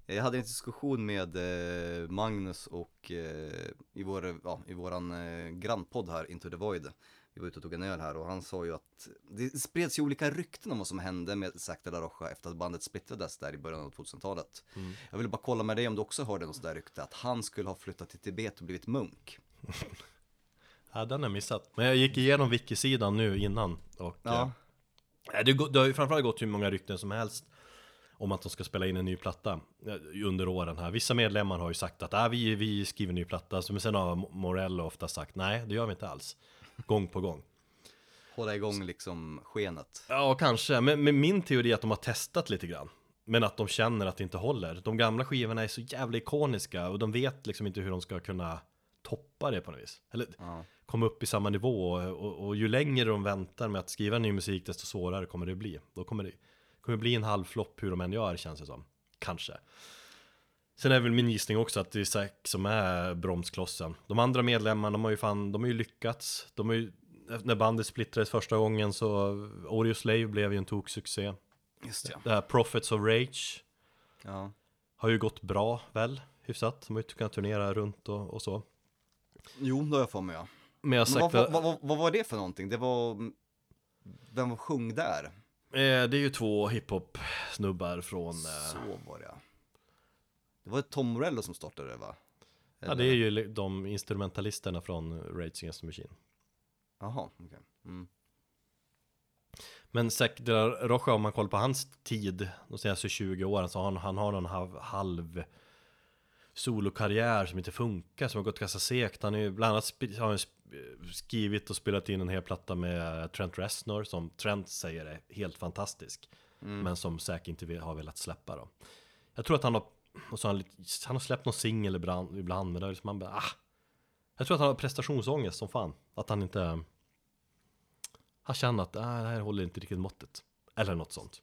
Jag hade en diskussion med eh, Magnus och eh, i, vår, ja, i våran eh, grannpodd här, Into the Void. Vi var ute och tog en öl här och han sa ju att det spreds ju olika rykten om vad som hände med Zac de la Rocha efter att bandet splittrades där i början av 2000-talet Jag ville bara kolla med dig om du också hörde något sådär rykte att han skulle ha flyttat till Tibet och blivit munk [laughs] Ja, den har jag missat. Men jag gick igenom wiki-sidan nu innan och Ja. eh, det, gå- det har ju framförallt gått hur många rykten som helst om att de ska spela in en ny platta eh, under åren här. Vissa medlemmar har ju sagt att ah, vi, vi skriver en ny platta, men sen har Morello ofta sagt nej, det gör vi inte alls. Gång på gång. Hålla igång liksom skenet Ja, kanske. Men, men min teori är att de har testat lite grann. Men att de känner att det inte håller. De gamla skivorna är så jävla ikoniska och de vet liksom inte hur de ska kunna toppa det på något vis. Eller Ja. Komma upp i samma nivå. Och, och, ju längre de väntar med att skriva ny musik desto svårare kommer det bli. Då kommer det kommer det bli en halvflopp hur de än gör känns det som. Kanske. Sen är väl min gissning också att det är Zack som är bromsklossen. De andra medlemmarna, de har ju fan, de har ju lyckats. De har ju, när bandet splittrades första gången så Audio Slave blev ju en toksuccé. Just ja. Det här Prophets of Rage ja. har ju gått bra väl, hyfsat. De har ju kunnat turnera runt och, och så. Jo, det har jag för mig ja Men jag Men vad, sagt vad, vad, vad var det för någonting? Det var, vem var sjung där? Eh, det är ju två hiphop-snubbar från... Eh, Så var det. Det var Tom Morello som startade det va? ja, det är ju de instrumentalisterna från Rage Against the Machine. Jaha, okej. Mm. Men Zac de la Rocha, om man kollar på hans tid, de senaste 20 åren, så har han, han har en halv, halv solokarriär som inte funkar, som har gått ganska sekt. Han är ju bland annat har han skrivit och spelat in en hel platta med Trent Reznor, som Trent säger är helt fantastisk. Men som Zac inte har velat släppa då. Jag tror att han har, och så har han, han har släppt någon singel ibland, ibland, men då är det som man bara, ah. Jag tror att han har prestationsångest som fan. Att han inte han känner att ah, det här håller inte riktigt måttet. Eller något sånt.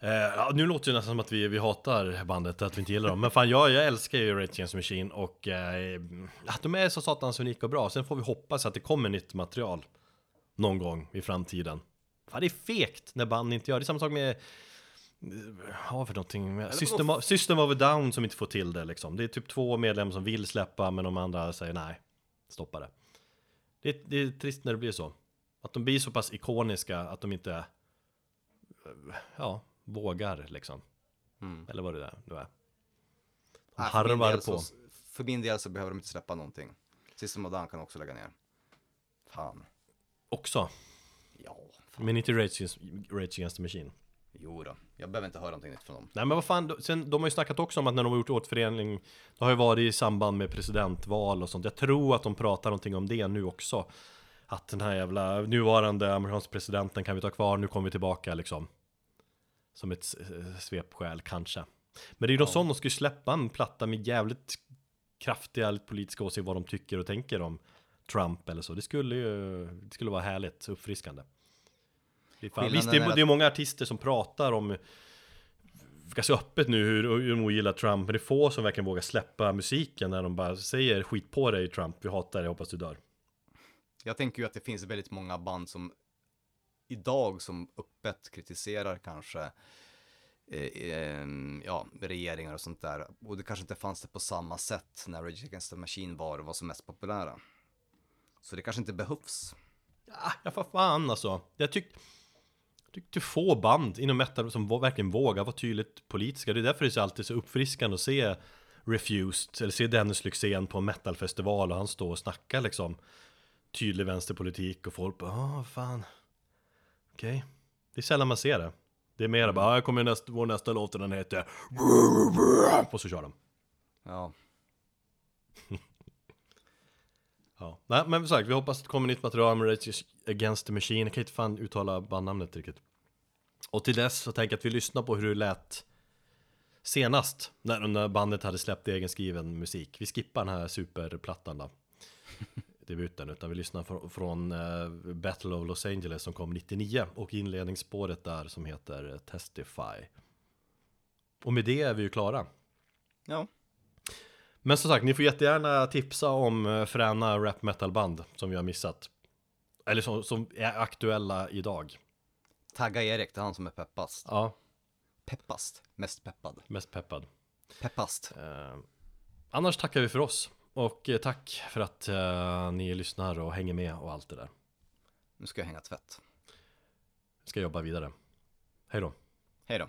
Eh, nu låter det nästan som att vi, vi hatar bandet, att vi inte gillar dem. Men fan, jag, jag älskar ju Rage Against Machine och eh, att de är så satans unika och bra. Sen får vi hoppas att det kommer nytt material någon gång i framtiden. Fan, det är fegt när band inte gör det. är samma sak med eh, vad har vi för någonting? Med System, of, System of a Down som inte får till det liksom. Det är typ två medlemmar som vill släppa men de andra säger nej, stoppa det. Det, är- det är trist när det blir så. Att de blir så pass ikoniska att de inte eh, ja, vågar liksom. Eller vad det där nu är. De Nej, min harvar på. Så, för min del så behöver de inte släppa någonting. System of a Down kan också lägga ner. Fan. Också. Ja. Men inte Rage, Against- Rage Against the Machine. Jo då. Jag behöver inte höra någonting nytt från dem. Nej men vad fan, sen, de har ju snackat också om att när de har gjort återförening Det har ju varit i samband med presidentval och sånt Jag tror att de pratar någonting om det nu också Att den här jävla nuvarande amerikanska presidenten kan vi ta kvar, nu kommer vi tillbaka liksom Som ett eh, svepskäl kanske. Men det är ju något sånt, de ju släppa en platta med jävligt kraftiga politiska åsikter vad de tycker och tänker om Trump eller så. Det skulle ju, det skulle vara härligt, uppfriskande. Det är fan, visst, det är det är många artister som pratar om ganska öppet nu hur, hur de ogillar Trump Men det är få som verkligen vågar släppa musiken när de bara säger skit på dig Trump, vi hatar dig, hoppas du dör. Jag tänker ju att det finns väldigt många band som idag som öppet kritiserar kanske eh, eh, ja, regeringar och sånt där. Och det kanske inte fanns det på samma sätt när Rage Against the Machine var och var som mest populära. Så det kanske inte behövs. Ja, ja för fan alltså Jag tycker tyckte få band inom metal som verkligen vågar vara tydligt politiska Det är därför det är alltid så uppfriskande att se Refused, eller se Dennis Lyxzén på en metalfestival och han står och snackar liksom Tydlig vänsterpolitik och folk bara, ah fan Okej. Det är sällan man ser det. Det är mer bara, ah, jag kommer nästa, vår nästa låt och den heter [laughs] Och så kör de. Ja, [laughs] Ja, nej men som sagt, vi hoppas att det kommer nytt material med Rage Against the Machine. Jag kan inte fan uttala bandnamnet riktigt. Och till dess så tänker jag att vi lyssnar på hur det lät Senast när, när bandet hade släppt egenskriven musik. Vi skippar den här superplattan då [laughs] Debuten, utan vi lyssnar från, eh, Battle of Los Angeles som kom 99 Och inledningsspåret där som heter Testify Och med det är vi ju klara ja. men som sagt, ni får jättegärna tipsa om eh, fräna rap metal band som vi har missat. Eller som, som är aktuella idag. Tagga Erik, det är han som är peppast. Ja, Peppast, mest peppad. mest peppad. Peppast. Eh, annars tackar vi för oss. Och eh, tack för att eh, ni lyssnar och hänger med och allt det där. Nu ska jag hänga tvätt. Ska jobba vidare. Hej då. Hej då.